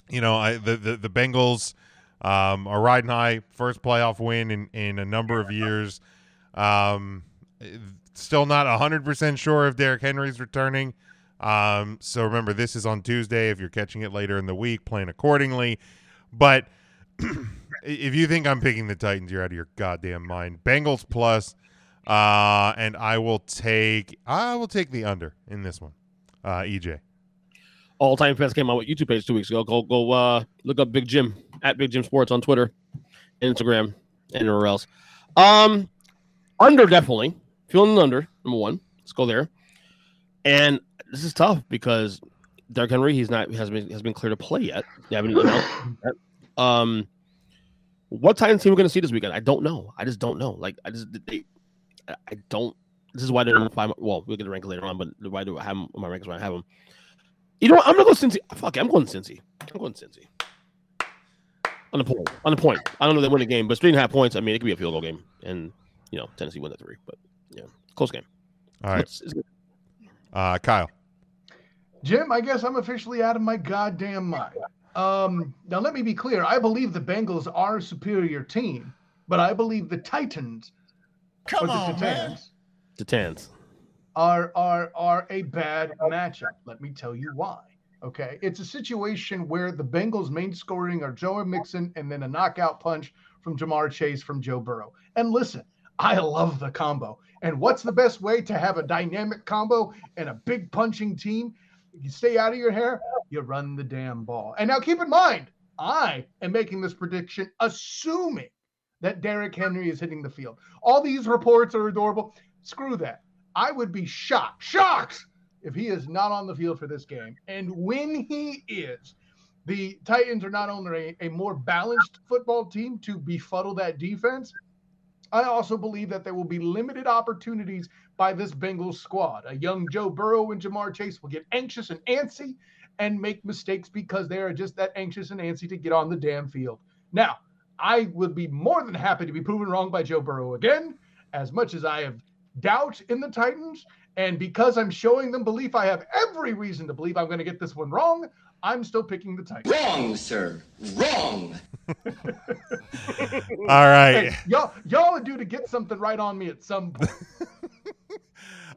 you know, I the the, the Bengals um, are riding high. First playoff win in, in a number of years. Um, still not 100% sure if Derrick Henry's returning. Um, so remember, this is on Tuesday. If you're catching it later in the week, plan accordingly. But if you think I'm picking the Titans, you're out of your goddamn mind. Bengals plus, uh, and I will take I will take the under in this one. Uh, EJ. All time fans came out with YouTube page two weeks ago. Go go uh look up Big Jim at Big Jim Sports on Twitter, Instagram, and anywhere else. Um under definitely. Feeling under, number one. Let's go there. And this is tough because Derrick Henry, he's not has been has been clear to play yet. They haven't yet. Um what Titans team we're gonna see this weekend? I don't know. I just don't know. Like I just they I don't this is why they're number five. Well, we'll get the rank later on, but why do I have them my rankings when I have them? You know what? I'm not going Cincy. Fuck it, I'm going Cincy. I'm going Cincy. On the point. On the point. I don't know if they win the game, but three and a half points. I mean, it could be a field goal game. And, you know, Tennessee win at three. But, yeah, close game. All right, It's- it's uh, Kyle. Jim, I guess I'm officially out of my goddamn mind. Um, now let me be clear. I believe the Bengals are a superior team, but I believe the Titans, Come or the on, man. Titans, The Tans. are are are a bad matchup. Let me tell you why. Okay, it's a situation where the Bengals' main scoring are Joe Mixon and then a knockout punch from Ja'Marr Chase from Joe Burrow. And listen, I love the combo. And what's the best way to have a dynamic combo and a big punching team? You stay out of your hair, you run the damn ball. And now keep in mind, I am making this prediction assuming that Derrick Henry is hitting the field. All these reports are adorable. Screw that. I would be shocked, shocked if he is not on the field for this game. And when he is, the Titans are not only a, a more balanced football team to befuddle that defense, I also believe that there will be limited opportunities by this Bengals squad. A young Joe Burrow and Ja'Marr Chase will get anxious and antsy and make mistakes because they are just that anxious and antsy to get on the damn field. Now, I would be more than happy to be proven wrong by Joe Burrow again, as much as I have doubt in the Titans. And because I'm showing them belief, I have every reason to believe I'm going to get this one wrong. I'm still picking the Titans. Wrong, sir. Wrong. All right. Hey, y'all, y'all are due to get something right on me at some point.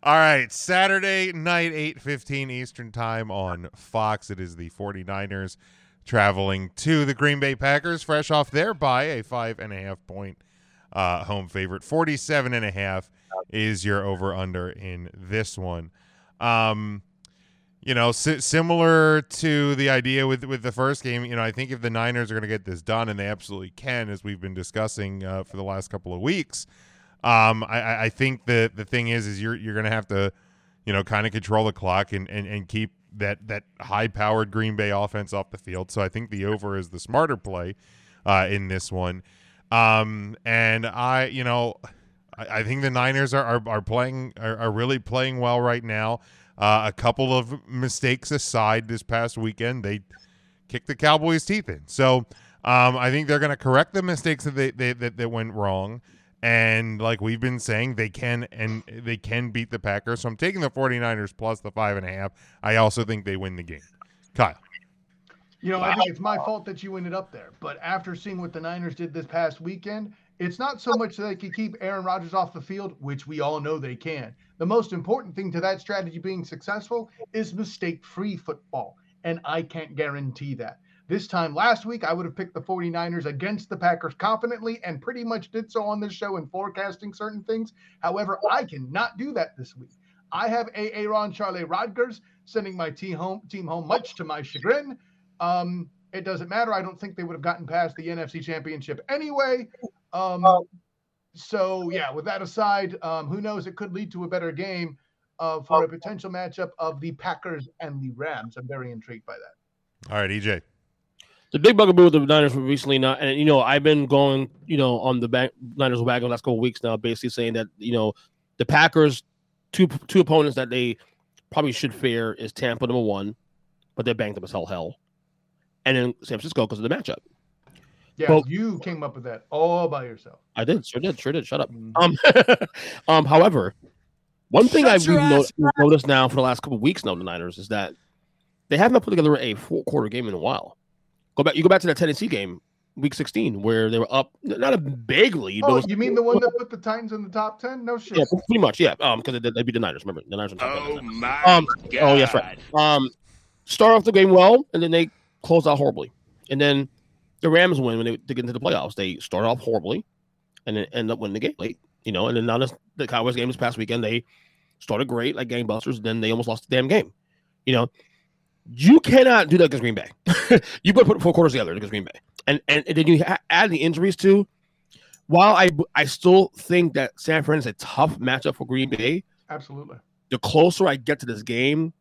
All right, Saturday night, 8:15 Eastern Time on Fox. It is the 49ers traveling to the Green Bay Packers, fresh off their bye, a five and a half point uh, home favorite. 47 and a half is your over under in this one. Um, you know, si- similar to the idea with with the first game, you know, I think if the Niners are going to get this done, and they absolutely can, as we've been discussing uh, for the last couple of weeks, um, I, I think the the thing is, is you're you're going to have to, you know, kind of control the clock and, and and keep that that high powered Green Bay offense off the field. So I think the over is the smarter play uh, in this one. Um, and I, you know, I, I think the Niners are are, are playing are, are really playing well right now. Uh, a couple of mistakes aside, this past weekend they kicked the Cowboys' teeth in. So um, I think they're going to correct the mistakes that they, they that, that went wrong. And like we've been saying, they can and they can beat the Packers. So I'm taking the 49ers plus the five and a half. I also think they win the game. Kyle. You know, I think it's my fault that you ended up there. But after seeing what the Niners did this past weekend, it's not so much that they can keep Aaron Rodgers off the field, which we all know they can. The most important thing to that strategy being successful is mistake free football. And I can't guarantee that. This time last week, I would have picked the 49ers against the Packers confidently and pretty much did so on this show in forecasting certain things. However, I cannot do that this week. I have Aaron Charlie Rodgers sending my team home, team home, much to my chagrin. Um, it doesn't matter. I don't think they would have gotten past the NFC Championship anyway. Um, so yeah, with that aside, um, who knows? It could lead to a better game uh, for a potential matchup of the Packers and the Rams. I'm very intrigued by that. All right, EJ. The big bugaboo with the Niners were recently not, and you know, I've been going, you know, on the back, Niners wagon the last couple of weeks now, basically saying that you know, the Packers, two two opponents that they probably should fear is Tampa number one, but they're banked up as hell hell, and then San Francisco because of the matchup. Yeah, Well- you came up with that all by yourself. I did, sure did, sure did. Shut up. Mhm. Um, um. However, one thing Shut I've your no- noticed now for the last couple of weeks now, the Niners is that they have not put together a four quarter game in a while. Go back. You go back to that Tennessee game, week sixteen, where they were up, not a big lead, but Oh, was, you mean the one that put the Titans in the top ten? No shit. yeah, pretty much, yeah. Um, because they, they beat the Niners. Remember, the Niners. were top ten. Oh my Um, god. Oh, yes, right. Um, start off the game well, and then they close out horribly. And then the Rams win when they, they get into the playoffs. They start off horribly, and then end up winning the game late. You know, and then now this, the Cowboys game this past weekend, they started great like gangbusters. Then they almost lost the damn game. You know, you cannot do that against Green Bay. you better put four quarters together against Green Bay, and and, and then you ha- add the injuries too. While I I still think that San Fran is a tough matchup for Green Bay, Absolutely. the closer I get to this game,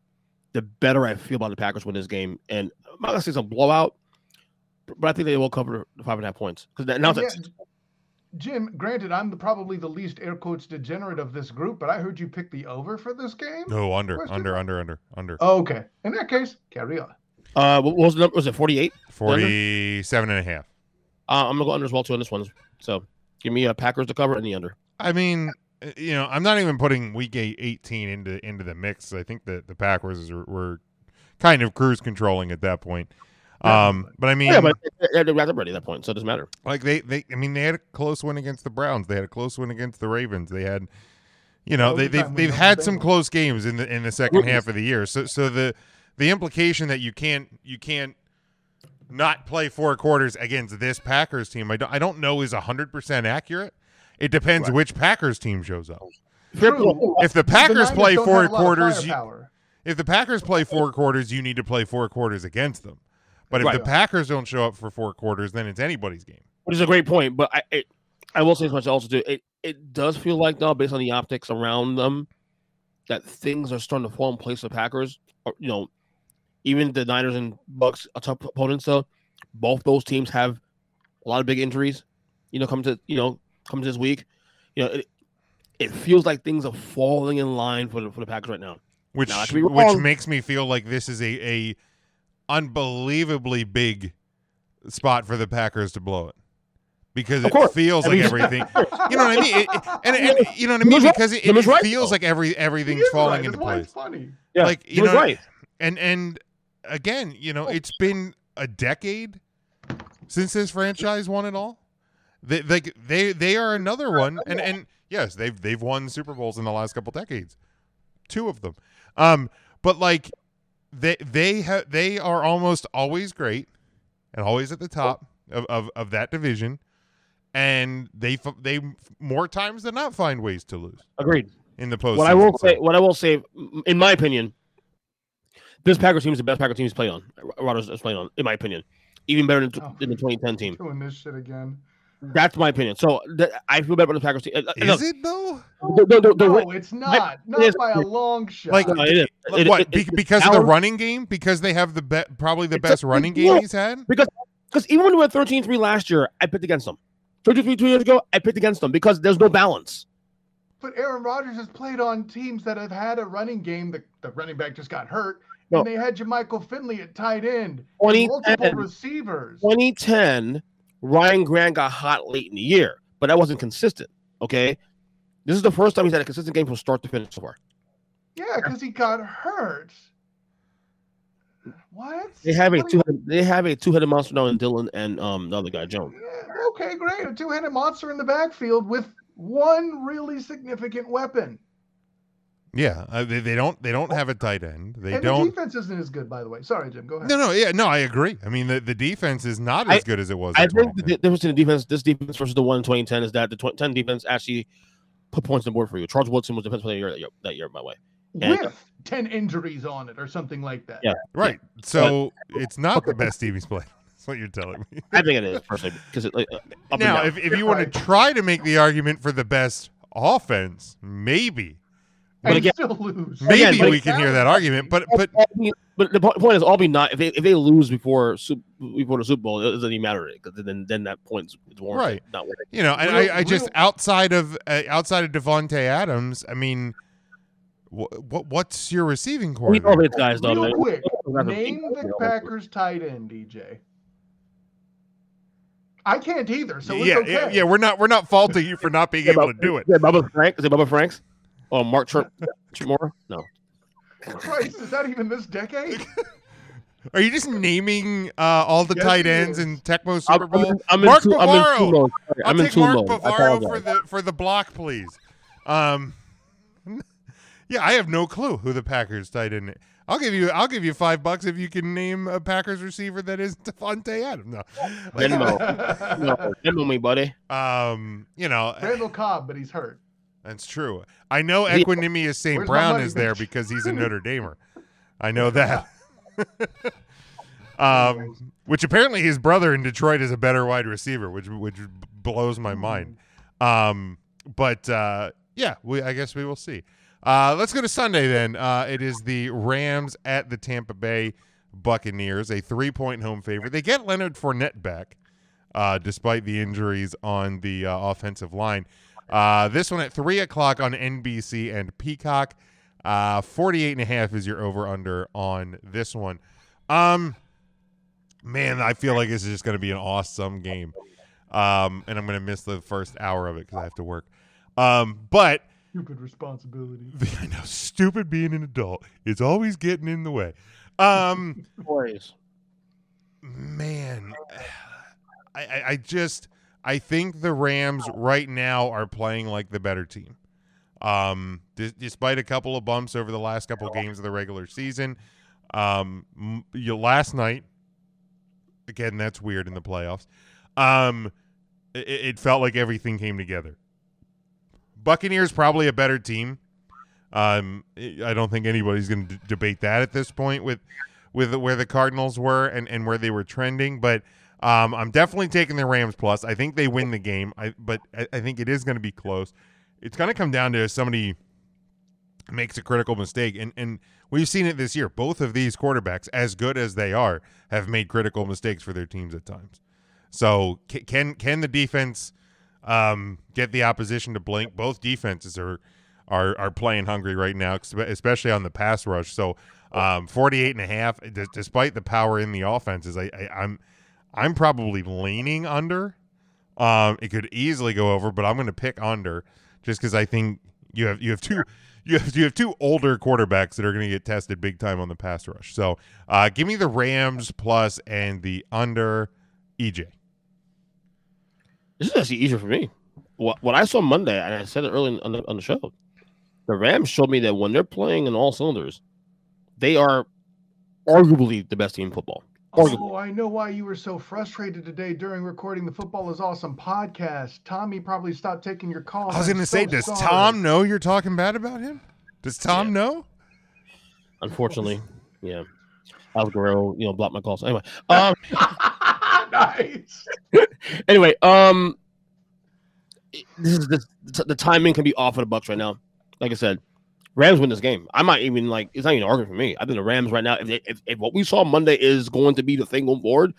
the better I feel about the Packers win this game. And I'm not gonna say it's a blowout, but I think they will cover the five and a half points because now Yeah, Jim, granted, I'm the, probably the least air quotes degenerate of this group, but I heard you pick the over for this game. No, under, Question under, mark? under, under, under. Oh, okay. In that case, carry on. uh, what was the number? Was it 48? 47 and a half. Uh, I'm gonna go under as well too on this one. So give me a Packers to cover and the under. I mean, uh, you know, I'm not even putting week 18 into into the mix. I think that the Packers were, were kind of cruise controlling at that point. Um, but I mean, yeah, but they're, they're wrapped up already at that point, so it doesn't matter. like they, they, I mean, they had a close win against the Browns. They had a close win against the Ravens. They had, you know, they, they've they've had some close games in the in the second half of the year. So so the the implication that you can't you can't not play four quarters against this Packers team, I don't I don't know is hundred percent accurate. It depends which Packers team shows up. True. If the The Packers Niners play four have a lot of quarters, you, if the Packers play four quarters, you need to play four quarters against them. But if Right. the Packers don't show up for four quarters, then it's anybody's game. which is a great point. But I, it, I will say as much also too. It it does feel like though, based on the optics around them, that things are starting to fall in place for Packers. Or, you know, even the Niners and Bucks are tough opponents. Though both those teams have a lot of big injuries. You know, come to you know come to this week. You know, it, it feels like things are falling in line for the for the Packers right now. Which Now, I could be which makes me feel like this is a, a unbelievably big spot for the Packers to blow it. Because it feels I like mean- everything you know what I mean? It- it- and, and you know what I mean? right. Because it, He it, right, feels though. like every everything's falling right. into That's why place. it's funny. Yeah, like he you was know right. and and again you know it's been a decade since this franchise won it all they like they they are another one and and yes they've they've won super bowls in the last couple decades two of them um but like they they have they are almost always great and always at the top of, of, of that division and they f- they more times than not find ways to lose Agreed. in the postseason. What I will so- say, what I will say, in my opinion, this Packers team is the best Packers team he's played on. Rodgers has played on, in my opinion, even better than, Oh. than the 2010 team. Doing this shit again. That's my opinion. So th- I feel better about the Packers team. Uh, is look, it though the- the- the- the No, way- it's not. Not is- by a long shot. Like, No, it is. It- what? it- be- because of the running game? Because they have the be- probably the It's a- best running yeah. game he's had. Because because even when we were 13-3 last year, I picked against them. 13-3 two years ago, I picked against them because there's no balance. But Aaron Rodgers has played on teams that have had a running game. The, the running back just got hurt. No. And they had Jermichael Finley at tight end. 2010. multiple receivers. 2010, Ryan Grant got hot late in the year, but that wasn't consistent. Okay, this is the first time he's had a consistent game from start to finish so far. Yeah, because he got hurt. What? They have a What you- two. They have a two-headed monster now in Dillon and um the other guy Jones. Yeah, okay, great. A two headed monster in the backfield with one really significant weapon. Yeah, uh, they, they don't they don't have a tight end. They and don't. the defense isn't as good, by the way. Sorry, Jim. Go ahead. No, no, yeah, no. I agree. I mean, the, the defense is not I- as good as it was. I in think the 2010. di- difference in the defense, this defense versus the one in 2010, is that the 2010 defense actually put points on the board for you. Charles Woodson was defensive player of the year that year, by the way. And- With 10 injuries on it or something like that. Yeah. right. So it's not the best team he's played. That's what you're telling me. I think it is personally because it, like, uh, up and now, down. if, if you want Right. to try to make the argument for the best offense, maybe And again- still lose. maybe Again, but- we can hear that argument. But but but the point is, all be not if they if they lose before before the Super Bowl, it doesn't even matter because then then that point is warranted. Right. Not worth it. you know, and Real- I, I just outside of uh, outside of Davante Adams, I mean, what what what's your receiving corps? We know these guys though. Real quick, name the Packers tight end, DJ. I can't either, so it's yeah, okay. yeah, yeah. We're not we're not faulting you for not being able to do it. Bubba Frank. Is it Bubba Franks? Oh, Mark Chir- Chimora? No. Christ, is that even this decade? Are you just naming uh, all the Yes, tight ends is. in Tecmo I'm, Super I'm Bowl? in, I'm Mark two, I'm in two Bavaro. I'll I'm take two Mark modes. Bavaro for the for the block, please. Um, yeah, I have no clue who the Packers tight end. I'll give you I'll give you five bucks if you can name a Packers receiver that is Davante Adams. No, Venmo. no, Venmo me, buddy. um, you know Randall Cobb, but he's hurt. That's true. I know Equanimeous St. Brown is there because he's a Notre Damer. I know that. um, which apparently his brother in Detroit is a better wide receiver, which which blows my mind. Um, but uh, yeah, we I guess we will see. Uh, let's go to Sunday then. Uh, it is the Rams at the Tampa Bay Buccaneers, a three point home favorite. They get Leonard Fournette back, uh, despite the injuries on the uh, offensive line. Uh, this one at three o'clock on NBC and Peacock. Uh, 48 and a half is your over under on this one. Um, man, I feel like this is just going to be an awesome game. Um, and I'm going to miss the first hour of it because I have to work. Um, but Stupid responsibility. I know, stupid being an adult. It's always getting in the way. Um, Boys. man, I, I, I just I think the Rams right now are playing like the better team. Um, dis- despite a couple of bumps over the last couple of games of the regular season, um, you, last night, again, that's weird in the playoffs. Um, it, it felt like everything came together Buccaneers probably a better team. Um, I don't think anybody's going to d- debate that at this point with with where the Cardinals were and, and where they were trending. But um, I'm definitely taking the Rams plus. I think they win the game. I but I, I think it is going to be close. It's going to come down to somebody makes a critical mistake, and and we've seen it this year. Both of these quarterbacks, as good as they are, have made critical mistakes for their teams at times. So can can the defense um, get the opposition to blink? Both defenses are are are playing hungry right now, especially on the pass rush. So um, 48 and a half, d- despite the power in the offenses, I, I I'm I'm probably leaning under. Um, it could easily go over, but I'm going to pick under just because I think you have you have two you have you have two older quarterbacks that are going to get tested big time on the pass rush. So uh, give me the Rams plus and the under EJ. This is actually easier for me. What what I saw Monday, and I said it early on the, on the show, the Rams showed me that when they're playing in all cylinders, they are arguably the best team in football. Arguably. Oh, I know why you were so frustrated today during recording the Football is Awesome podcast. Tommy probably stopped taking your calls. I was going to say, so does sorry. Tom know you're talking bad about him? Does Tom know? Unfortunately, yeah. Alex Guerrero, you know, blocked my calls. Anyway, um, nice. anyway, um, this is this the timing can be off of the Bucks right now. Like I said, Rams win this game. I might even like it's not even arguing for me. I think the Rams right now, if, they, if if what we saw Monday is going to be the thing going forward,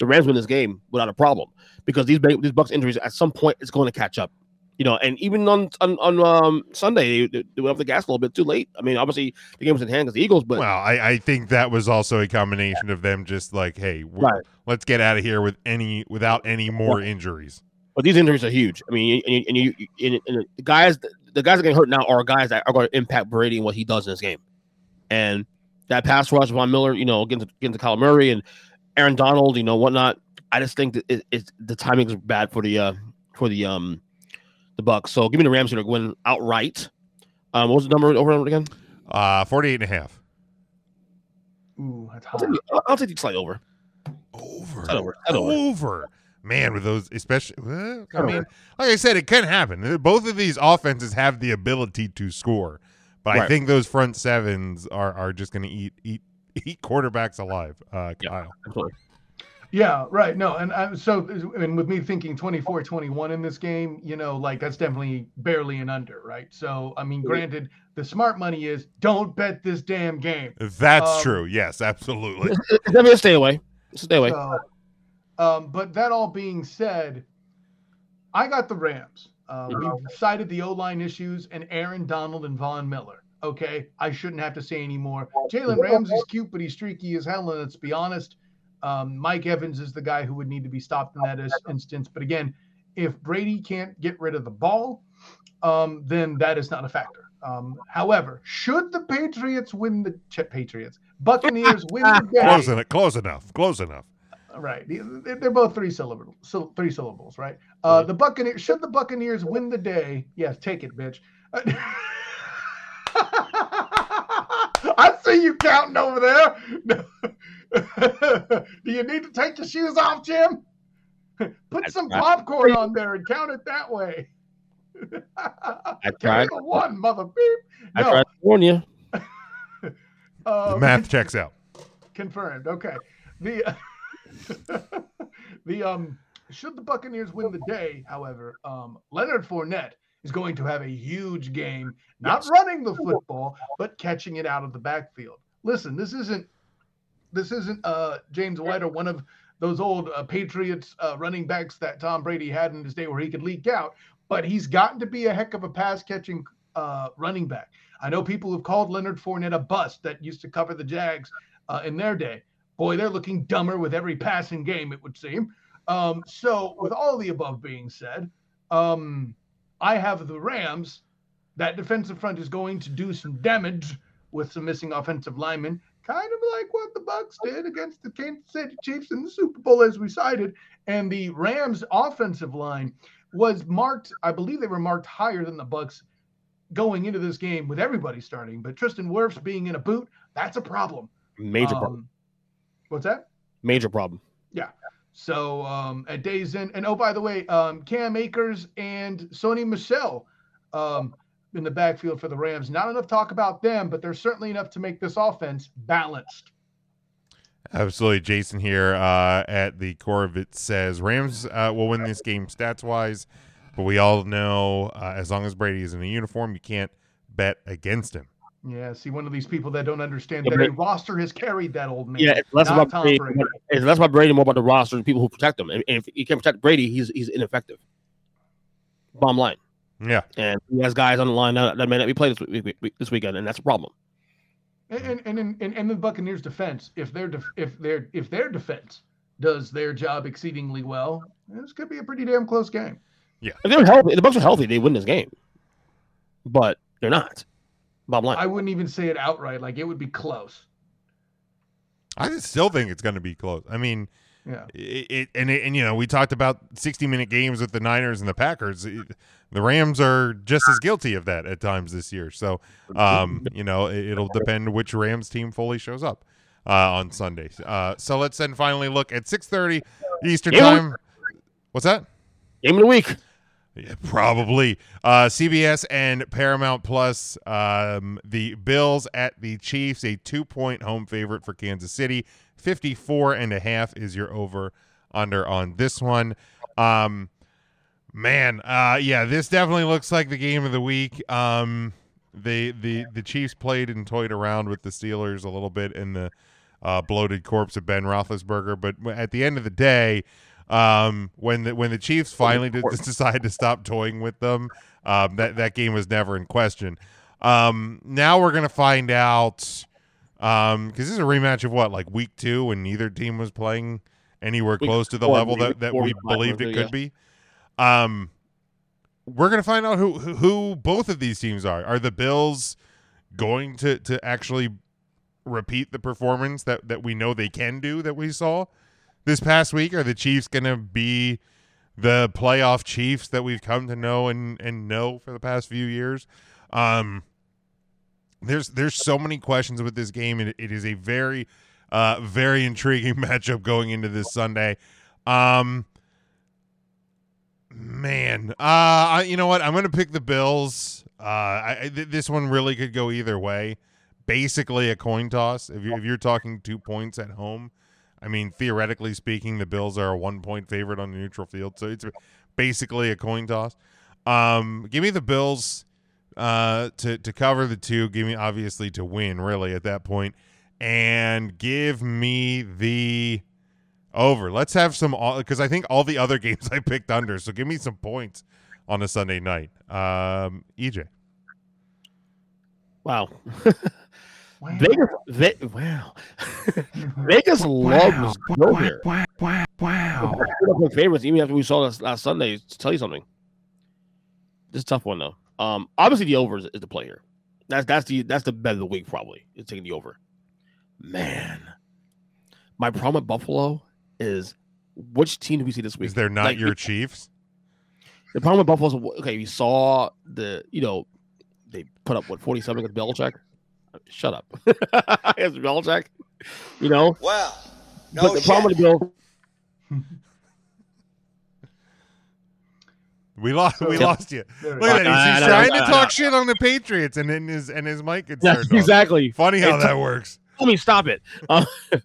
the Rams win this game without a problem because these these Bucks injuries at some point it's going to catch up. You know, and even on on, on um, Sunday they, they went off the gas a little bit too late. I mean, obviously the game was in hand because the Eagles, but Well, I, I think that was also a combination of them just like, hey, Right. let's get out of here with any without any more injuries. But these injuries are huge. I mean, and you, and you, and, and the guys, the guys that getting hurt now are guys that are going to impact Brady and what he does in this game. And that pass rush, Von Miller, you know, getting to, getting to Kyle Murray and Aaron Donald, you know, whatnot. I just think that it, it, the timing is bad for the uh for the um the Bucks. So give me the Rams here to win outright. Um, what was the number over and over again? Uh, 48 and a half. Ooh, that's I'll hot. take, the- I'll take the slight over. Over. Slight over. Slight over. Over. Man, with those, especially, well, I mean, like I said, it can happen. Both of these offenses have the ability to score, but I think those front sevens are are just going to eat eat eat quarterbacks alive. Uh, Yeah. Kyle. Absolutely. Yeah, right. No, and I, so and with me thinking 24 21 in this game, you know, like that's definitely barely an under, right? So, I mean, granted, the smart money is don't bet this damn game. That's Um, true. Yes, absolutely. It's definitely stay away. Stay away. So, um, but that all being said, I got the Rams. Uh, we've cited the O line issues and Aaron Donald and Von Miller. Okay, I shouldn't have to say anymore. Jalen Ramsey's cute, but he's streaky as hell. And let's be honest, um, Mike Evans is the guy who would need to be stopped in that is- instance. But again, if Brady can't get rid of the ball, um, then that is not a factor. Um, however, should the Patriots win the Ch- Patriots, Buccaneers win the game, Close enough. Close enough. Close enough. Right. They- they- They're both three syllables. So three syllables, right? Uh, the Buccaneers. Should the Buccaneers win the day? Yes, take it, bitch. I see you counting over there. Do you need to take your shoes off, Jim? Put some popcorn on there and count it that way. I tried. the one, mother beep. I No, tried to warn you. uh, The math checks out. Confirmed. Okay. The the um should the Buccaneers win the day, however, um Leonard Fournette is going to have a huge game, not running the football, but catching it out of the backfield. Listen, this isn't this isn't uh James White or one of those old uh, Patriots uh, running backs that Tom Brady had in his day where he could leak out, but he's gotten to be a heck of a pass catching uh, running back. I know people have called Leonard Fournette a bust that used to cover the Jags uh, in their day. Boy, they're looking dumber with every passing game, it would seem. Um, so, with all the above being said, um, I have the Rams. That defensive front is going to do some damage with some missing offensive linemen, kind of like what the Bucks did against the Kansas City Chiefs in the Super Bowl, as we cited. And the Rams' offensive line was marked, I believe they were marked higher than the Bucks going into this game with everybody starting. But Tristan Wirfs being in a boot, that's a problem. Major Um, problem. What's that? Major problem. Yeah. So um, at days in, and oh by the way, um, Cam Akers and Sony Michel um, in the backfield for the Rams. Not enough talk about them, but there's certainly enough to make this offense balanced. Absolutely. Jason here uh, at the core of it says Rams uh, will win this game stats wise, but we all know uh, as long as Brady is in a uniform, you can't bet against him. Yeah, see, one of these people that don't understand Yeah, that a roster has carried that old man. Yeah, it's less about Brady. Brady. It's less about Brady, more about the roster and people who protect him. And, and if you can't protect Brady, he's he's ineffective. Bottom line, Yeah. and he has guys on the line that, that may not be played this week, week- this weekend, and that's a problem. And and and in, and the Buccaneers' defense, if their def- if their if their defense does their job exceedingly well, this could be a pretty damn close game. Yeah, if they're healthy, if the Bucks are healthy, they win this game. But they're not. Bottom line. I wouldn't even say it outright; like it would be close. I still think it's going to be close. I mean, Yeah. it, it and it, and you know we talked about 60 minute games with the Niners and the Packers. It- the Rams are just as guilty of that at times this year. So, um, you know, it, will depend which Rams team fully shows up uh, on Sunday. Uh, so let's then finally look at 6:30 Eastern Yeah. time. What's that? Game of the week. Yeah, probably. Uh, CBS and Paramount Plus. Um, the Bills at the Chiefs, a two point home favorite for Kansas City. 54 and a half is your over under on this one. Um, man, uh, yeah, this definitely looks like the game of the week. Um, the, the, the Chiefs played and toyed around with the Steelers a little bit in the uh, bloated corpse of Ben Roethlisberger, but at the end of the day, um, when the when the Chiefs finally did, decided to stop toying with them, um, that that game was never in question. Um, now we're gonna find out um, because this is a rematch of what like week two when neither team was playing anywhere Week close to the four, level that, that we believed it could be. Um, we're gonna find out who who- who both of these teams are. Are the Bills going to to actually repeat the performance that that we know they can do that we saw this past week? Are the Chiefs going to be the playoff Chiefs that we've come to know and and know for the past few years? Um, there's there's so many questions with this game, and it, is a very uh very intriguing matchup going into this Sunday. Um, man, uh, I, you know what? I'm going to pick the Bills. Uh, I, th- this one really could go either way. Basically, a coin toss. If, you, if you're talking two points at home, I mean, theoretically speaking, the Bills are a one point favorite on the neutral field, so it's basically a coin toss. Um, give me the Bills uh, to to cover the two. Give me obviously to win, really at that point, and give me the over. Let's have some because I think all the other games I picked under. So give me some points on a Sunday night. Um, EJ. Wow. Wow. Vegas, Ve- wow. Vegas loves go here. Wow, wow, wow. Wow. favorites even after we saw this last Sunday. To tell you something, this is a tough one though. Um, obviously the over is, is the play here. That's that's the that's the bet of the week probably. It's taking the over. Man, my problem with Buffalo is which team do we see this week? Is there not Like, your Chiefs? The problem with Buffalo is okay. We saw the you know they put up what forty seven against Belichick. Shut up, against Belichick. You know, Well, but the problem with the Bills. We lost. We So- lost you. Look at that. He's, I he's know, trying to talk shit on the Patriots, and then his and his mic gets Yeah, turned off. exactly. Funny how It's- that works. I me stop it. Uh,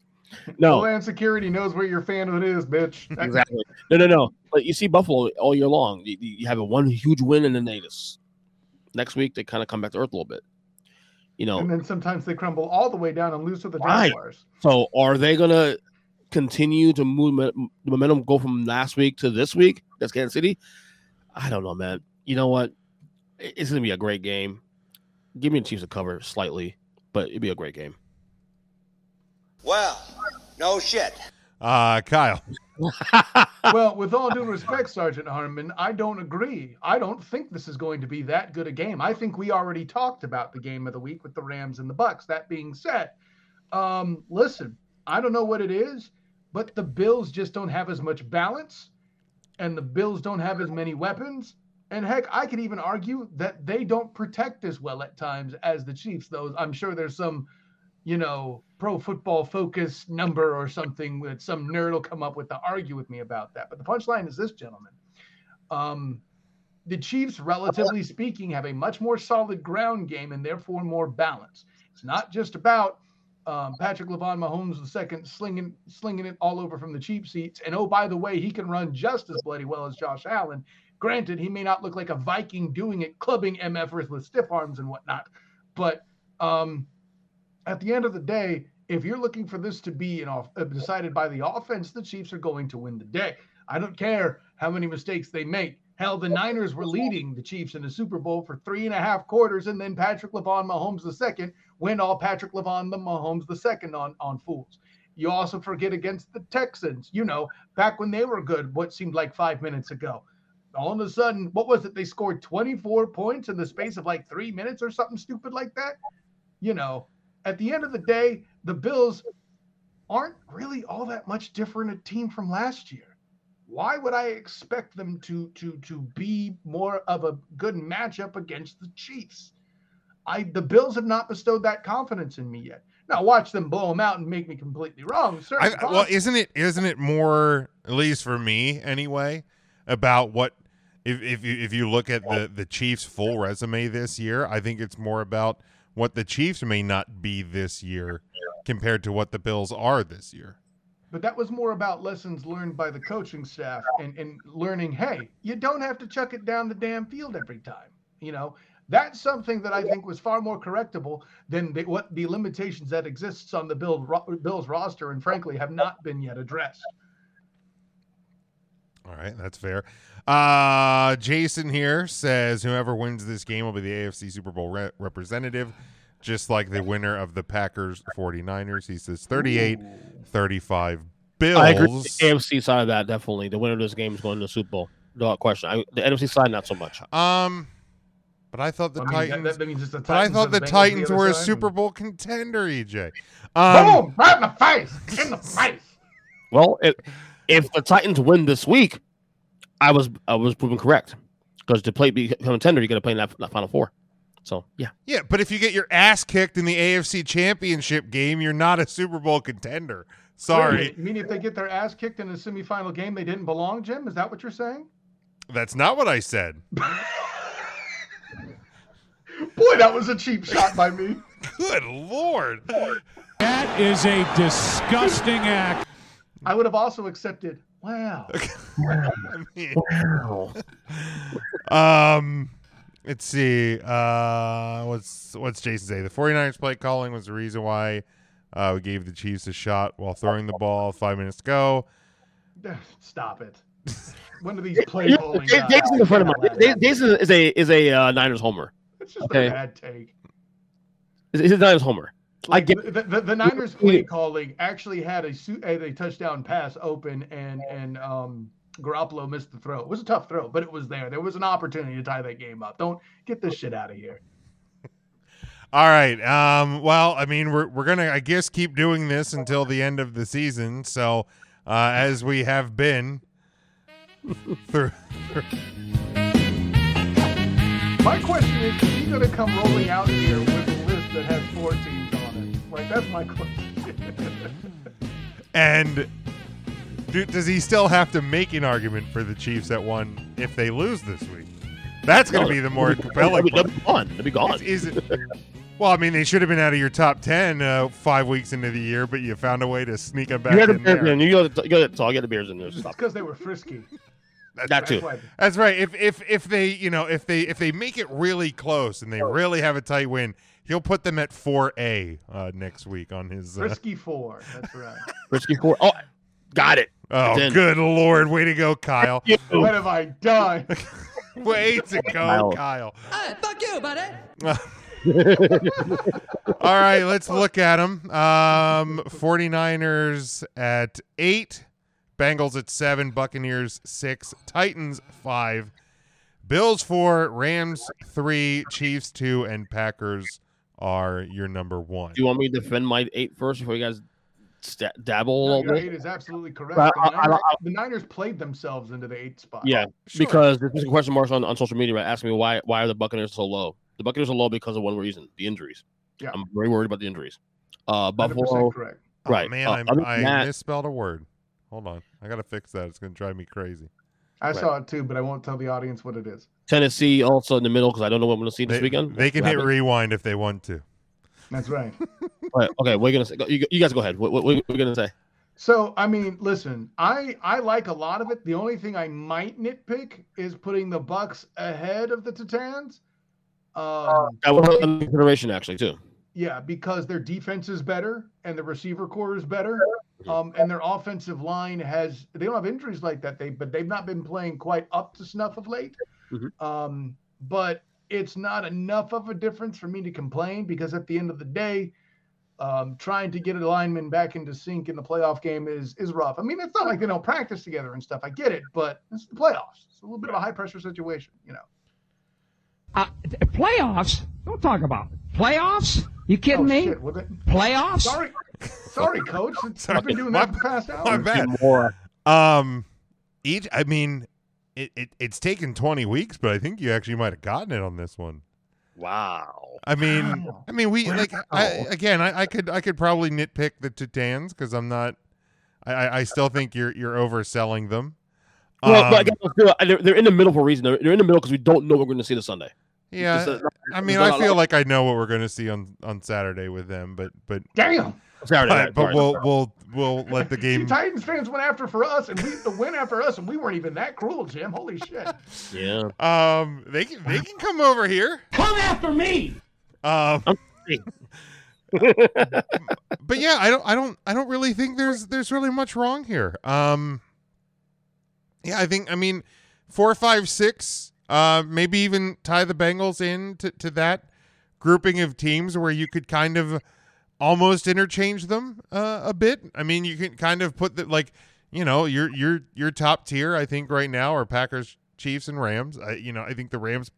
no, Homeland Security knows where your fanhood is, bitch. exactly. No, no, no. But you see Buffalo all year long. You, you have a one huge win, and then they just next week they kind of come back to earth a little bit. You know, And then sometimes they crumble all the way down and lose to the Right. Jaguars. so are they gonna continue to move the momentum go from last week to this week? That's Kansas City. I don't know, man. You know what? It's gonna be a great game. Give me the Chiefs to cover slightly, but it'd be a great game. well, no shit. Uh, Kyle. well, with all due respect, Sergeant Harmon, I don't agree. I don't think this is going to be that good a game. I think we already talked about the game of the week with the Rams and the Bucks. That being said, um, listen, I don't know what it is, but the Bills just don't have as much balance, and the Bills don't have as many weapons. And heck, I could even argue that they don't protect as well at times as the Chiefs. Though I'm sure there's some, you know, pro football focus number or something that some nerd will come up with to argue with me about that. But the punchline is this, gentlemen. Um, the Chiefs, relatively speaking, have a much more solid ground game and therefore more balance. It's not just about um, Patrick Levon Mahomes II slinging slinging it all over from the cheap seats. And oh, by the way, he can run just as bloody well as Josh Allen. Granted, he may not look like a Viking doing it, clubbing MFers with stiff arms and whatnot. But um, at the end of the day, if you're looking for this to be off, uh, decided by the offense, the Chiefs are going to win the day. I don't care how many mistakes they make. Hell, the Niners were leading the Chiefs in the Super Bowl for three and a half quarters, and then Patrick Levon Mahomes II went all Patrick Levon the Mahomes II on on fools. You also forget against the Texans. You know, back when they were good, what seemed like five minutes ago. All of a sudden, what was it? They scored 24 points in the space of like three minutes or something stupid like that. You know, at the end of the day, the Bills aren't really all that much different a team from last year why would I expect them to to to be more of a good matchup against the Chiefs? I the Bills have not bestowed that confidence in me yet. Now watch them blow them out and make me completely wrong. I, well, isn't it isn't it more at least for me anyway about what if if you if you look at the the Chiefs full resume this year, I think it's more about what the Chiefs may not be this year compared to what the Bills are this year. But that was more about lessons learned by the coaching staff and, and learning hey you don't have to chuck it down the damn field every time you know? That's something that i think was far more correctable than the, what the limitations that exists on the Bill, bills roster and frankly have not been yet addressed all right that's fair uh jason here says whoever wins this game will be the afc super bowl re- representative just like the winner of the Packers 49ers. He says 38 35 Bills. I agree. The AFC side of that, definitely. The winner of this game is going to the Super Bowl. No question. I, the NFC side, not so much. Um, but I thought the I mean, Titans. That, that Titans but I thought the, the Titans the were side? a Super Bowl contender. EJ. Um, Boom! Right in the face. In the face. Well, it, if the Titans win this week, I was I was proven correct because to play become a contender, you got to play in that, that Final Four. So yeah, yeah. But if you get your ass kicked in the AFC Championship game, you're not a Super Bowl contender. Sorry. Wait, you mean if they get their ass kicked in a semifinal game, they didn't belong, Jim? Is that what you're saying? That's not what I said. Boy, that was a cheap shot by me. Good lord. That is a disgusting act. I would have also accepted. Wow. I mean, wow. um Let's see. Uh, what's what's Jason say? The 49ers play calling was the reason why uh, we gave the Chiefs a shot while throwing the ball five minutes ago. Stop it. One of these play calling. Jason's a friend of mine. Jason is a is a uh, Niners homer. It's just okay. a bad take. He's a Niners homer. Like I get the, the, the Niners play calling actually had a, a touchdown pass open and and um Garoppolo missed the throw. It was a tough throw, but it was there. There was an opportunity to tie that game up. Don't get this shit out of here. All right. Um, well, I mean, we're we're gonna, I guess, keep doing this until the end of the season. So, uh, as we have been through. my question is: Is he gonna come rolling out here with a list that has four teams on it? Like that's my question. and do, does he still have to make an argument for the Chiefs at one if they lose this week? That's going to be the more compelling. They'll be gone. They'll be gone. Is, is it? Well, I mean, they should have been out of your top ten uh, five weeks into the year, but you found a way to sneak them back. You got the Bears in. You got to, you got get the Bears in there. It's because they were frisky. That's that too. That's, that's right. If if if they you know if they if they make it really close and they really have a tight win, he'll put them at four A uh, next week on his uh, frisky four. That's right. frisky four. Oh, got it. Oh, good lord! Way to go, Kyle. what have I done? Way to go, Kyle. Kyle. Hey, fuck you, buddy. All right, let's look at them. Um, 49ers at eight, Bengals at seven, Buccaneers six, Titans five, Bills four, Rams three, Chiefs two, and Packers are your number one. Do you want me to defend my eight first before you guys st- dabble no, a little bit. Eight is absolutely correct. The Niners, I, I, the, Niners, played themselves into the eight spot. Yeah, sure. because there's a question marks on, on social media right, asking me why why are the Buccaneers so low? The Buccaneers are low because of one reason: the injuries. Yeah, I'm very worried about the injuries. Uh, Buffalo, correct. Right, oh, man, uh, I, I that, misspelled a word. Hold on, I gotta fix that. It's gonna drive me crazy. I right. saw it too, but I won't tell the audience what it is. Tennessee also in the middle because I don't know what I'm going to see this They, weekend. they can hit rewind if they want to. That's right. Right, okay, We're going to say? You, you guys go ahead. What, what, what are you going to say? So I mean, listen, I I like a lot of it. The only thing I might nitpick is putting the Bucks ahead of the Titans. Um, I was under consideration actually too. yeah, because their defense is better and the receiver corps is better, um, and their offensive line has they don't have injuries like that. They but they've not been playing quite up to snuff of late. Mhm. Um, but it's not enough of a difference for me to complain because at the end of the day, um, trying to get a lineman back into sync in the playoff game is is rough. I mean, it's not like they don't practice together and stuff. I get it, but it's the playoffs. It's a little bit of a high pressure situation, you know. Uh, playoffs? Don't talk about it. playoffs. You kidding Oh, me? shit, was it? Playoffs? Sorry, sorry, coach. Sorry, I've been doing my- that for the past My hour. bad. More. Um, each. I mean, it, it it's taken twenty weeks, but I think you actually might have gotten it on this one. Wow. I mean, Wow. I mean, we like I, again. I, I could I could probably nitpick the Titans because I'm not. I, I I still think you're you're overselling them. Well, but Um, again, let's do it. they're, they're in the middle for a reason. They're, they're in the middle because we don't know what we're going to see this Sunday. yeah, It's just a- I mean, I feel like- like I know what we're going to see on on Saturday with them, but but Damn. Saturday but, but we'll we'll we'll let the See, game. Titans fans went after for us, and we the win after us, and we weren't even that cruel, Jim. Holy shit! yeah. Um, they can they can come over here. Come after me. Um, but yeah, I don't, I don't, I don't really think there's, there's really much wrong here. Um, yeah, I think, I mean, four, five, six, uh, maybe even tie the Bengals in to, to that grouping of teams where you could kind of almost interchange them uh, a bit. I mean, you can kind of put the like, you know, your your your top tier. I think right now are Packers, Chiefs, and Rams. I, you know, I think the Rams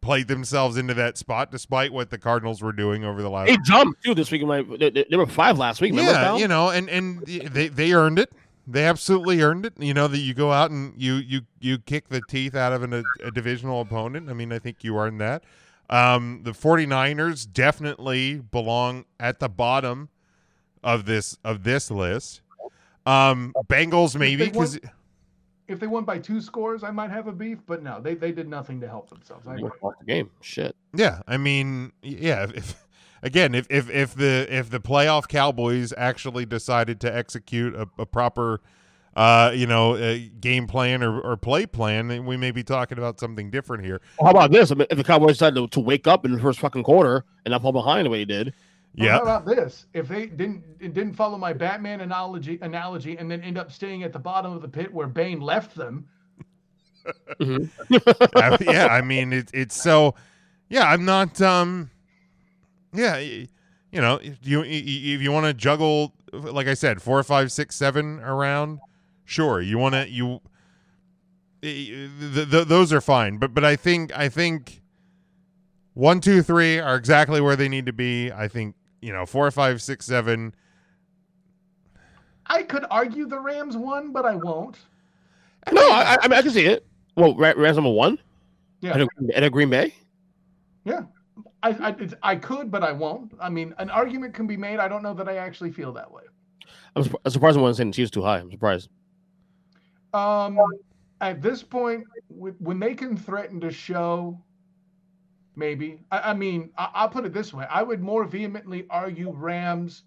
played themselves into that spot despite what the Cardinals were doing over the last They jumped too this week. They, they, were five last week. Remember, yeah, you know, and and they they earned it. They absolutely earned it. You know that you go out and you you you kick the teeth out of an, a, a divisional opponent. I mean, I think you earned that. Um, the 49ers definitely belong at the bottom of this of this list. Um, Bengals maybe because If they won by two scores, I might have a beef, but no, they they did nothing to help themselves. I They lost the game. Shit. Yeah, I mean, yeah. If, if again, if, if if the if the playoff Cowboys actually decided to execute a, a proper, uh, you know, uh game plan or, or play plan, then we may be talking about something different here. Well, how about this? I mean, if the Cowboys decided to, to wake up in the first fucking quarter and not fall behind the way he did, Well, Yeah, How about this? If they didn't didn't follow my Batman analogy analogy and then end up staying at the bottom of the pit where Bane left them, I- yeah. I mean, it's it's so. Yeah, I'm not. Um, yeah, you know, if you if you want to juggle, like I said, four, five, six, seven around, sure. You want to you. th- th- those are fine, but but I think I think one, two, three are exactly where they need to be. I think you know four, five, six, seven. I could argue the Rams won, but I won't. no, I, I, I mean I can see it. Well, Rams number one Yeah. at a, at a Green Bay. Yeah. I, I, it's, I could, but I won't. I mean, an argument can be made. I don't know that I actually feel that way. I'm, surp- I'm surprised no one's saying Chiefs too high. I'm surprised. Um, at this point, when they can threaten to show, maybe. I, I mean, I, I'll put it this way: I would more vehemently argue Rams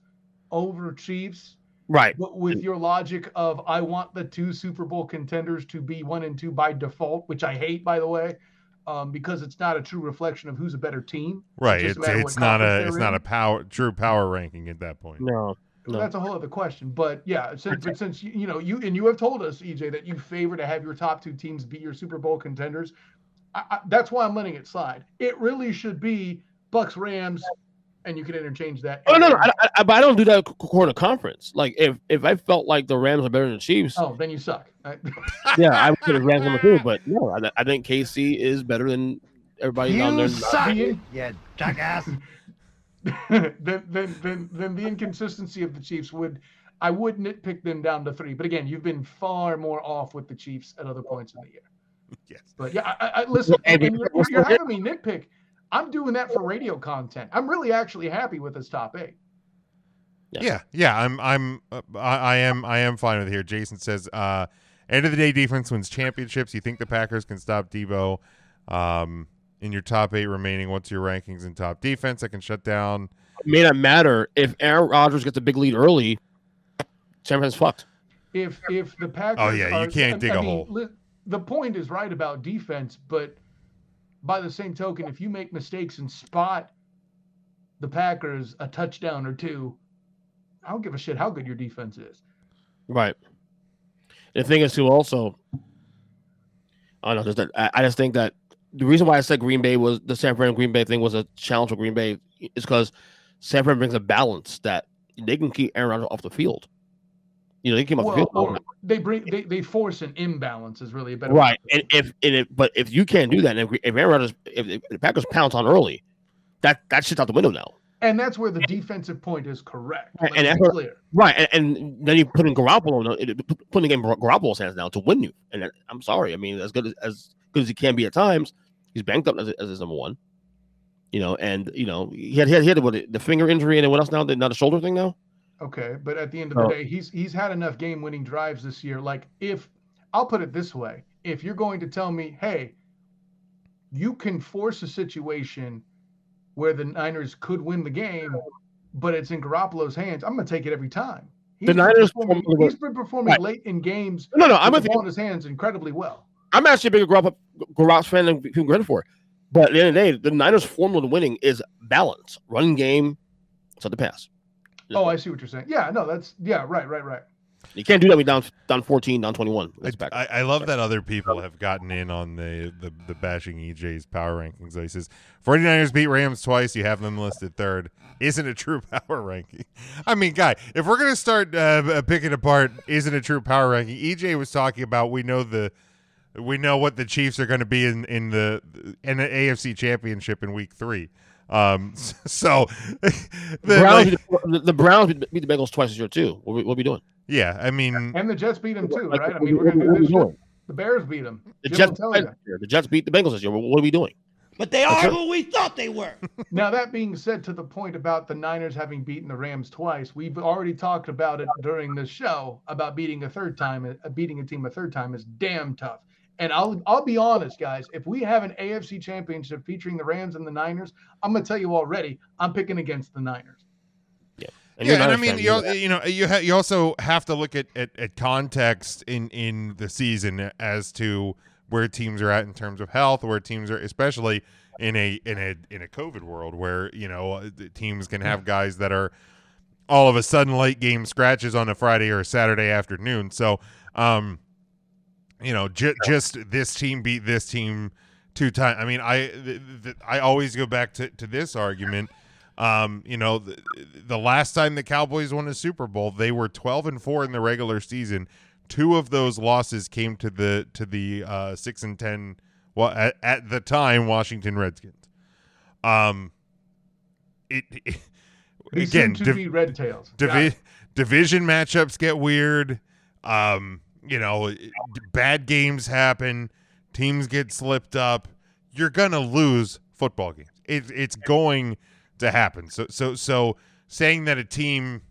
over Chiefs, Right. but with your logic of I want the two Super Bowl contenders to be one and two by default, which I hate, by the way, um, because it's not a true reflection of who's a better team. Right. just It's it's not a they're it's not a power true power ranking at that point. No. No. That's a whole other question. But yeah, since but since you, you know you and you have told us, EJ, that you favor to have your top two teams be your Super Bowl contenders. I, I, that's why I'm letting it slide. It really should be Bucks Rams, and you can interchange that. Oh no, no, I, I, but I don't do that c- corner conference. Like if if I felt like the Rams are better than the Chiefs, Oh, then you suck. Yeah, I would put the Rams number two. But no, I, I think KC is better than everybody down there. The- you yeah, jackass. then, then, then, then the inconsistency of the Chiefs would, I would nitpick them down to three. But again, you've been far more off with the Chiefs at other points in the year. Yes. But yeah, I, I, listen, Hey, and but- you're, you're having me nitpick. I'm doing that for radio content. I'm really actually happy with this top eight. Yeah. Yeah, yeah, I'm, I'm, uh, I, I am, I am fine with it here. Jason says, uh, end of the day, defense wins championships. You think the Packers can stop Deebo? Um, in your top eight remaining, what's your rankings in top defense? I can shut down. It may not matter if Aaron Rodgers gets a big lead early. San Francisco's fucked. If if the Packers, Oh, yeah, you are- can't I- dig I a mean, hole. li- The point is right about defense, but by the same token, if you make mistakes and spot the Packers a touchdown or two, I don't give a shit how good your defense is. Right. The thing is, too, also, I don't know. Just that, I, I just think that the reason why I said Green Bay was the San Fran Green Bay thing was a challenge for Green Bay is because San Fran brings a balance that they can keep Aaron Rodgers off the field. You know, they him off the Well, field. or oh, they bring they, they force an imbalance is really a better Right. And if and if but if you can't do that, and if, if Aaron Rodgers, if, if the Packers pounce on early, that that shit's out the window now. And that's where the defensive point is correct. Right, and clear. Right, and, and then you put in Garoppolo, putting the game in Garoppolo's hands now to win you. And I'm sorry, I mean, as good as, as good as he can be at times, he's banked up as, as his number one. You know, and you know he had he had, he had what, the finger injury and then what else now? The, not a shoulder thing now. Okay, but at the end of the Oh. day, he's he's had enough game-winning drives this year. Like if I'll put it this way, if you're going to tell me, hey, you can force a situation where the Niners could win the game, but it's in Garoppolo's hands, I'm going to take it every time. He's The Niners performing, he's been performing Right. late in games. No, no, I'm with you. in his hands incredibly well. I'm actually a bigger Garoppolo, Garoppolo fan than people credit for. But at the end of the day, the Niners' formula to winning is balance, running game, so the pass. Oh, I see what you're saying. Yeah, no, that's yeah, right, right, right. You can't do that when you're down down 14, down 21. I, I, I love that other people have gotten in on the, the, the bashing EJ's power rankings. He says 49ers beat Rams twice. You have them listed third. Isn't a true power ranking. I mean, guy, if we're gonna start uh, picking apart, isn't a true power ranking? EJ was talking about we know the we know what the Chiefs are going to be in in the in the AFC Championship in Week Three. Um, so the, Browns like- beat the, the Browns beat beat the Bengals twice this year too. What we, what we doing? yeah, I mean, And the Jets beat them too, Like, right? I mean, we- we're gonna do this. The Bears beat them. The Jim Jets, tell you. the Jets beat the Bengals this year. What, what are we doing? But they are who we thought they were. Now that being said, to the point about the Niners having beaten the Rams twice, we've already talked about it during the show about beating a third time, uh, beating a team a third time is damn tough. And I'll I'll be honest, guys. If we have an AFC Championship featuring the Rams and the Niners, I'm gonna tell you already, I'm picking against the Niners. And you're yeah, and not I a mean, you, you know you you ha- you also have to look at, at at context in in the season as to where teams are at in terms of health, where teams are, especially in a in a in a COVID world, where you know uh, teams can have guys that are all of a sudden late game scratches on a Friday or a Saturday afternoon. So, um, you know, j- just this team beat this team two times. I mean, I th- th- I always go back to to this argument. Um, you know, the, the last time the Cowboys won a Super Bowl, they were 12 and 4 in the regular season. Two of those losses came to the to the uh 6 and 10 well at, at the time Washington Redskins. Um it, it again div- be red tails. Divi- division matchups get weird. Um, you know, bad games happen. Teams get slipped up. You're gonna lose football games. It, it's going to happen. So, so, so saying that a team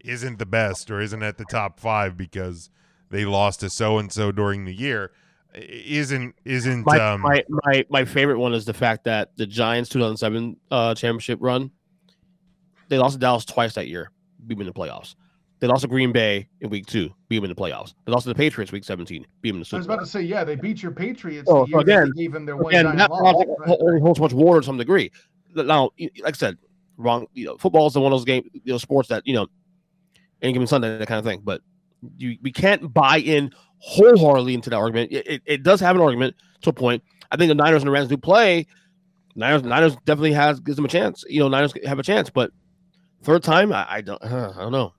isn't the best or isn't at the top five because they lost to so and so during the year isn't isn't My, um my my my favorite one is the fact that the Giants 2007 uh, championship run, they lost to Dallas twice that year, beat them in the playoffs. They lost to Green Bay in week two, beat them in the playoffs. They lost to the Patriots week 17, beat them in the I was about to say, yeah, they beat your Patriots Oh, the so again, that they gave them their one Again, giant that loss. loss Right. only holds much water to some degree. Now, like I said, wrong. You know, football is the one of those game, you know, sports that you know, any given Sunday, that kind of thing. But you, we can't buy in wholeheartedly into that argument. It, it, it does have an argument to a point. I think the Niners and the Rams do play. Niners, Niners definitely has gives them a chance. You know, Niners have a chance, but third time, I, I don't, I don't know.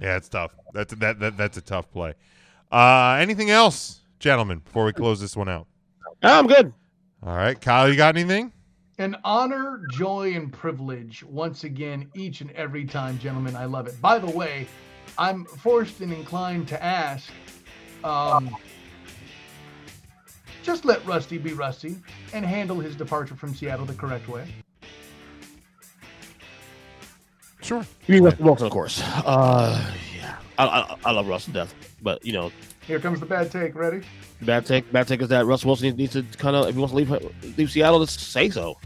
Yeah, it's tough. That's that, that that's a tough play. Uh anything else, gentlemen, before we close this one out? I'm good. All right, Kyle, you got anything? An honor, joy, and privilege once again, each and every time, gentlemen. I love it. By the way, I'm forced and inclined to ask um, just let Rusty be Rusty and handle his departure from Seattle the correct way. Sure. You mean Russell Wilson, of course. Uh, yeah, I, I, I love Russ to death, but you know, Here comes the bad take. Ready? Bad take. Bad take is that Russell Wilson needs to kind of if he wants to leave leave Seattle, to say so.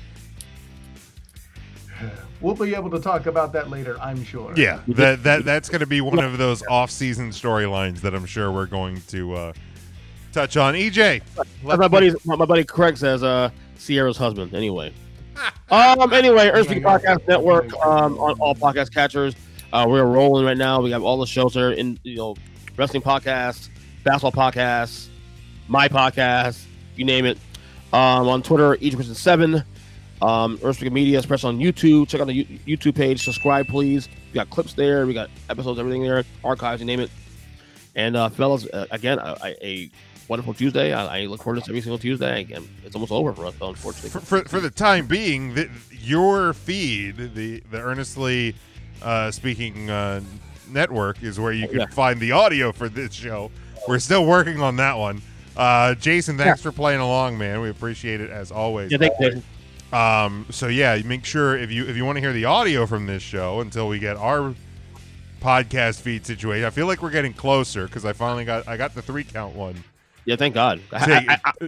We'll be able to talk about that later, I'm sure. Yeah, that that that's going to be one of those off-season storylines that I'm sure we're going to uh, touch on. EJ, As my buddy, my, my buddy Craig says, uh, Sierra's husband. Anyway. Um. Anyway, Earth Speak Podcast Network. Um. On all podcast catchers. Uh, we're rolling right now. We have all the shows there in you know, wrestling podcasts, basketball podcasts, my podcast, you name it. Um. On Twitter, each person seven. Um. Earth Speak Media, especially on YouTube. Check out the U- YouTube page. Subscribe, please. We got clips there. We got episodes, everything there, archives, you name it. And uh, fellas, uh, again, a- a wonderful Tuesday. I, I look forward to this every single Tuesday. Again, it's almost over for us, though, unfortunately. for, for, for the time being, the, your feed, the the earnestly uh, speaking uh, network, is where you can Yeah. find the audio for this show. We're still working on that one. Uh, Jason, thanks for playing along, man. We appreciate it as always. Yeah, thanks, Jason. Um, so yeah, make sure if you if you want to hear the audio from this show until we get our podcast feed situation. I feel like we're getting closer because I finally got I got the three count one. Yeah, thank God. I, I, I, I,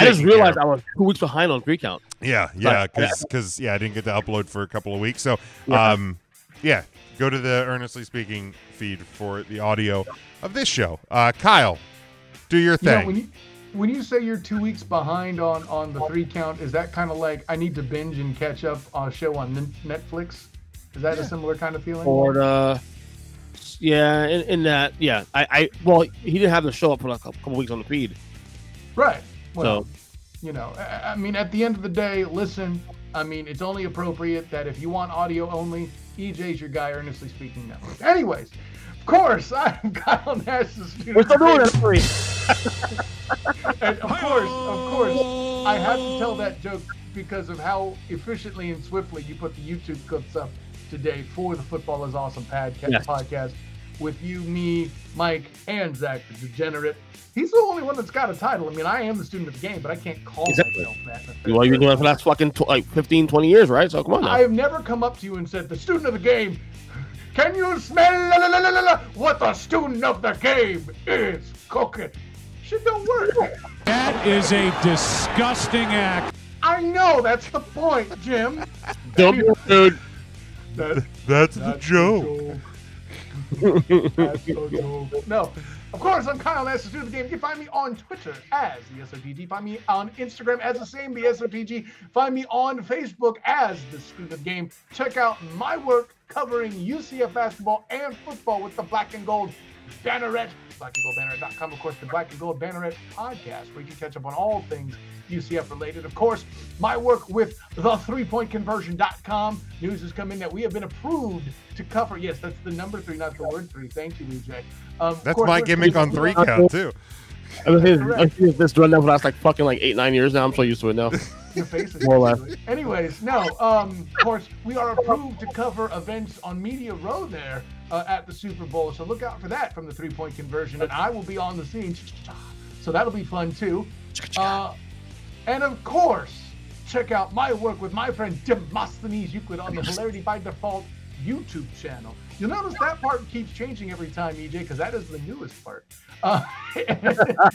I just realized of. I was two weeks behind on three count. Yeah, yeah, But- because yeah, I didn't get to upload for a couple of weeks. So, Yeah. um, yeah, go to the earnestly speaking feed for the audio of this show. Uh, Kyle, do your You know, thing. when you when you say you're two weeks behind on on the three count, is that kind of like I need to binge and catch up on a show on Netflix? Is that a similar kind of feeling? Or uh, yeah, in, in that, yeah, I, I, well, he didn't have to show up for like a couple weeks on the feed. Right. Well, So- you know, I, I mean, at the end of the day, listen. I mean, it's only appropriate that if you want audio only, EJ's your guy. Earnestly speaking, network. Anyways, of course, I'm Kyle Nash, the student. We're still doing it free. and of course, of course, I have to tell that joke because of how efficiently and swiftly you put the YouTube clips up today for the Football is Awesome podca- Yes. podcast with you, me, Mike, and Zach the Degenerate. He's the only one that's got a title. I mean, I am the student of the game, but I can't call Exactly. myself that. Well, you've been doing it for the last fucking tw- like 15, 20 years, right? So come on now. I have never come up to you and said, "The student of the game." Can you smell la, la, la, la, la, la, what the student of the game is cooking? Shit don't work. That is a disgusting act. I know that's the point, Jim. Don't. That, That's the that's joke. joke. That's the joke. No. Of course, I'm Kyle student of the game. You can find me on Twitter as the SOTG. Find me on Instagram as the same, the SOTG. Find me on Facebook as the student of game. Check out my work covering UCF basketball and football with the Black and Gold Banneret, blackandgoldbanneret.com. Of course, the Black and Gold Banneret podcast, where you can catch up on all things UCF related. Of course, my work with the three point conversion.com. News has come in that we have been approved to cover. Yes, that's the number three, not the word three. Thank you, EJ. Um, That's course, my gimmick on three count too. I was saying, I've seen this run down for the last like fucking like eight, nine years now. I'm so used to it now. Your face is More or. Anyways, no. Um, of course, we are approved to cover events on Media Row there uh, at the Super Bowl. So look out for that from the three point conversion, and I will be on the scene. So that'll be fun too. Uh, and of course, check out my work with my friend Demosthenes Euclid on the Hilarity by Default YouTube channel. You'll notice that part keeps changing every time, EJ, because that is the newest part. Uh,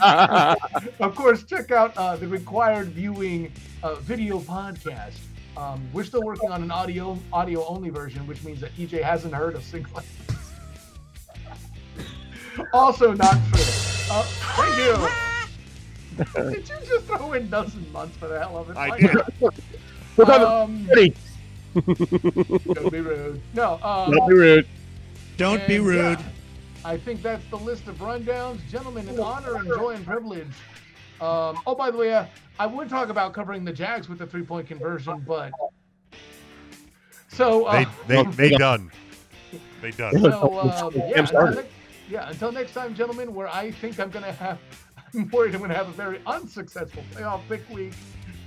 of course, check out uh, the required viewing uh, video podcast. Um, we're still working on an audio audio only version, which means that EJ hasn't heard a single. also not true. Uh, thank you. Did you just throw in dozen months for the hell of it? I did. Um? Don't be rude. No. Um, Don't be rude. Don't be rude. yeah, I think that's the list of rundowns. Gentlemen, in honor and joy and privilege. Um, oh, by the way, uh, I would talk about covering the Jags with the three point conversion, but. So. Uh, They they they done. They done. so, um, yeah, until next, yeah, until next time, gentlemen, where I think I'm going to have. I'm worried I'm going to have a very unsuccessful playoff pick week.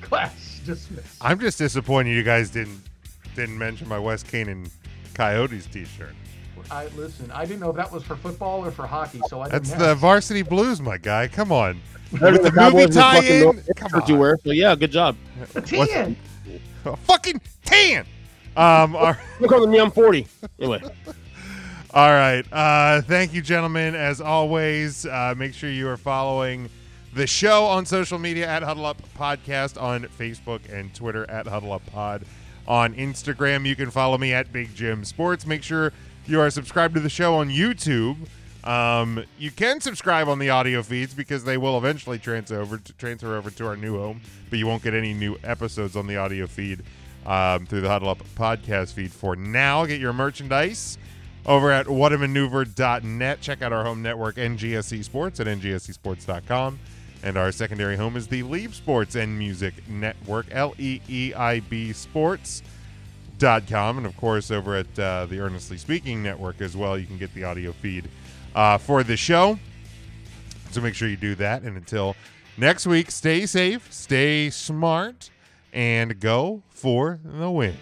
Class dismissed. I'm just disappointed you guys didn't didn't mention my West Canaan Coyotes T-shirt. I listen. I didn't know if that was for football or for hockey, so I didn't. That's the. Varsity Blues, my guy. Come on. With than the Cowboys movie tie-in. North- Come shirts you wear. So yeah, good job. Ten. A fucking tan. Um, our, Look on me, I'm 40. Anyway, All right. Uh, thank you, gentlemen. As always, uh, make sure you are following the show on social media at Huddle Up Podcast on Facebook and Twitter at Huddle Up Pod. On Instagram, you can follow me at Big Jim Sports. Make sure you are subscribed to the show on YouTube. Um, you can subscribe on the audio feeds because they will eventually transfer over to, transfer over to our new home, but you won't get any new episodes on the audio feed um, through the Huddle Up podcast feed. For now, get your merchandise over at whatamaneuver.net. Check out our home network, NGSC Sports, at ngscsports.com. And our secondary home is the Leave Sports and Music Network, L E E I B Sports.com. And of course, over at uh, the Earnestly Speaking Network as well, you can get the audio feed uh, for the show. So make sure you do that. And until next week, stay safe, stay smart, and go for the win.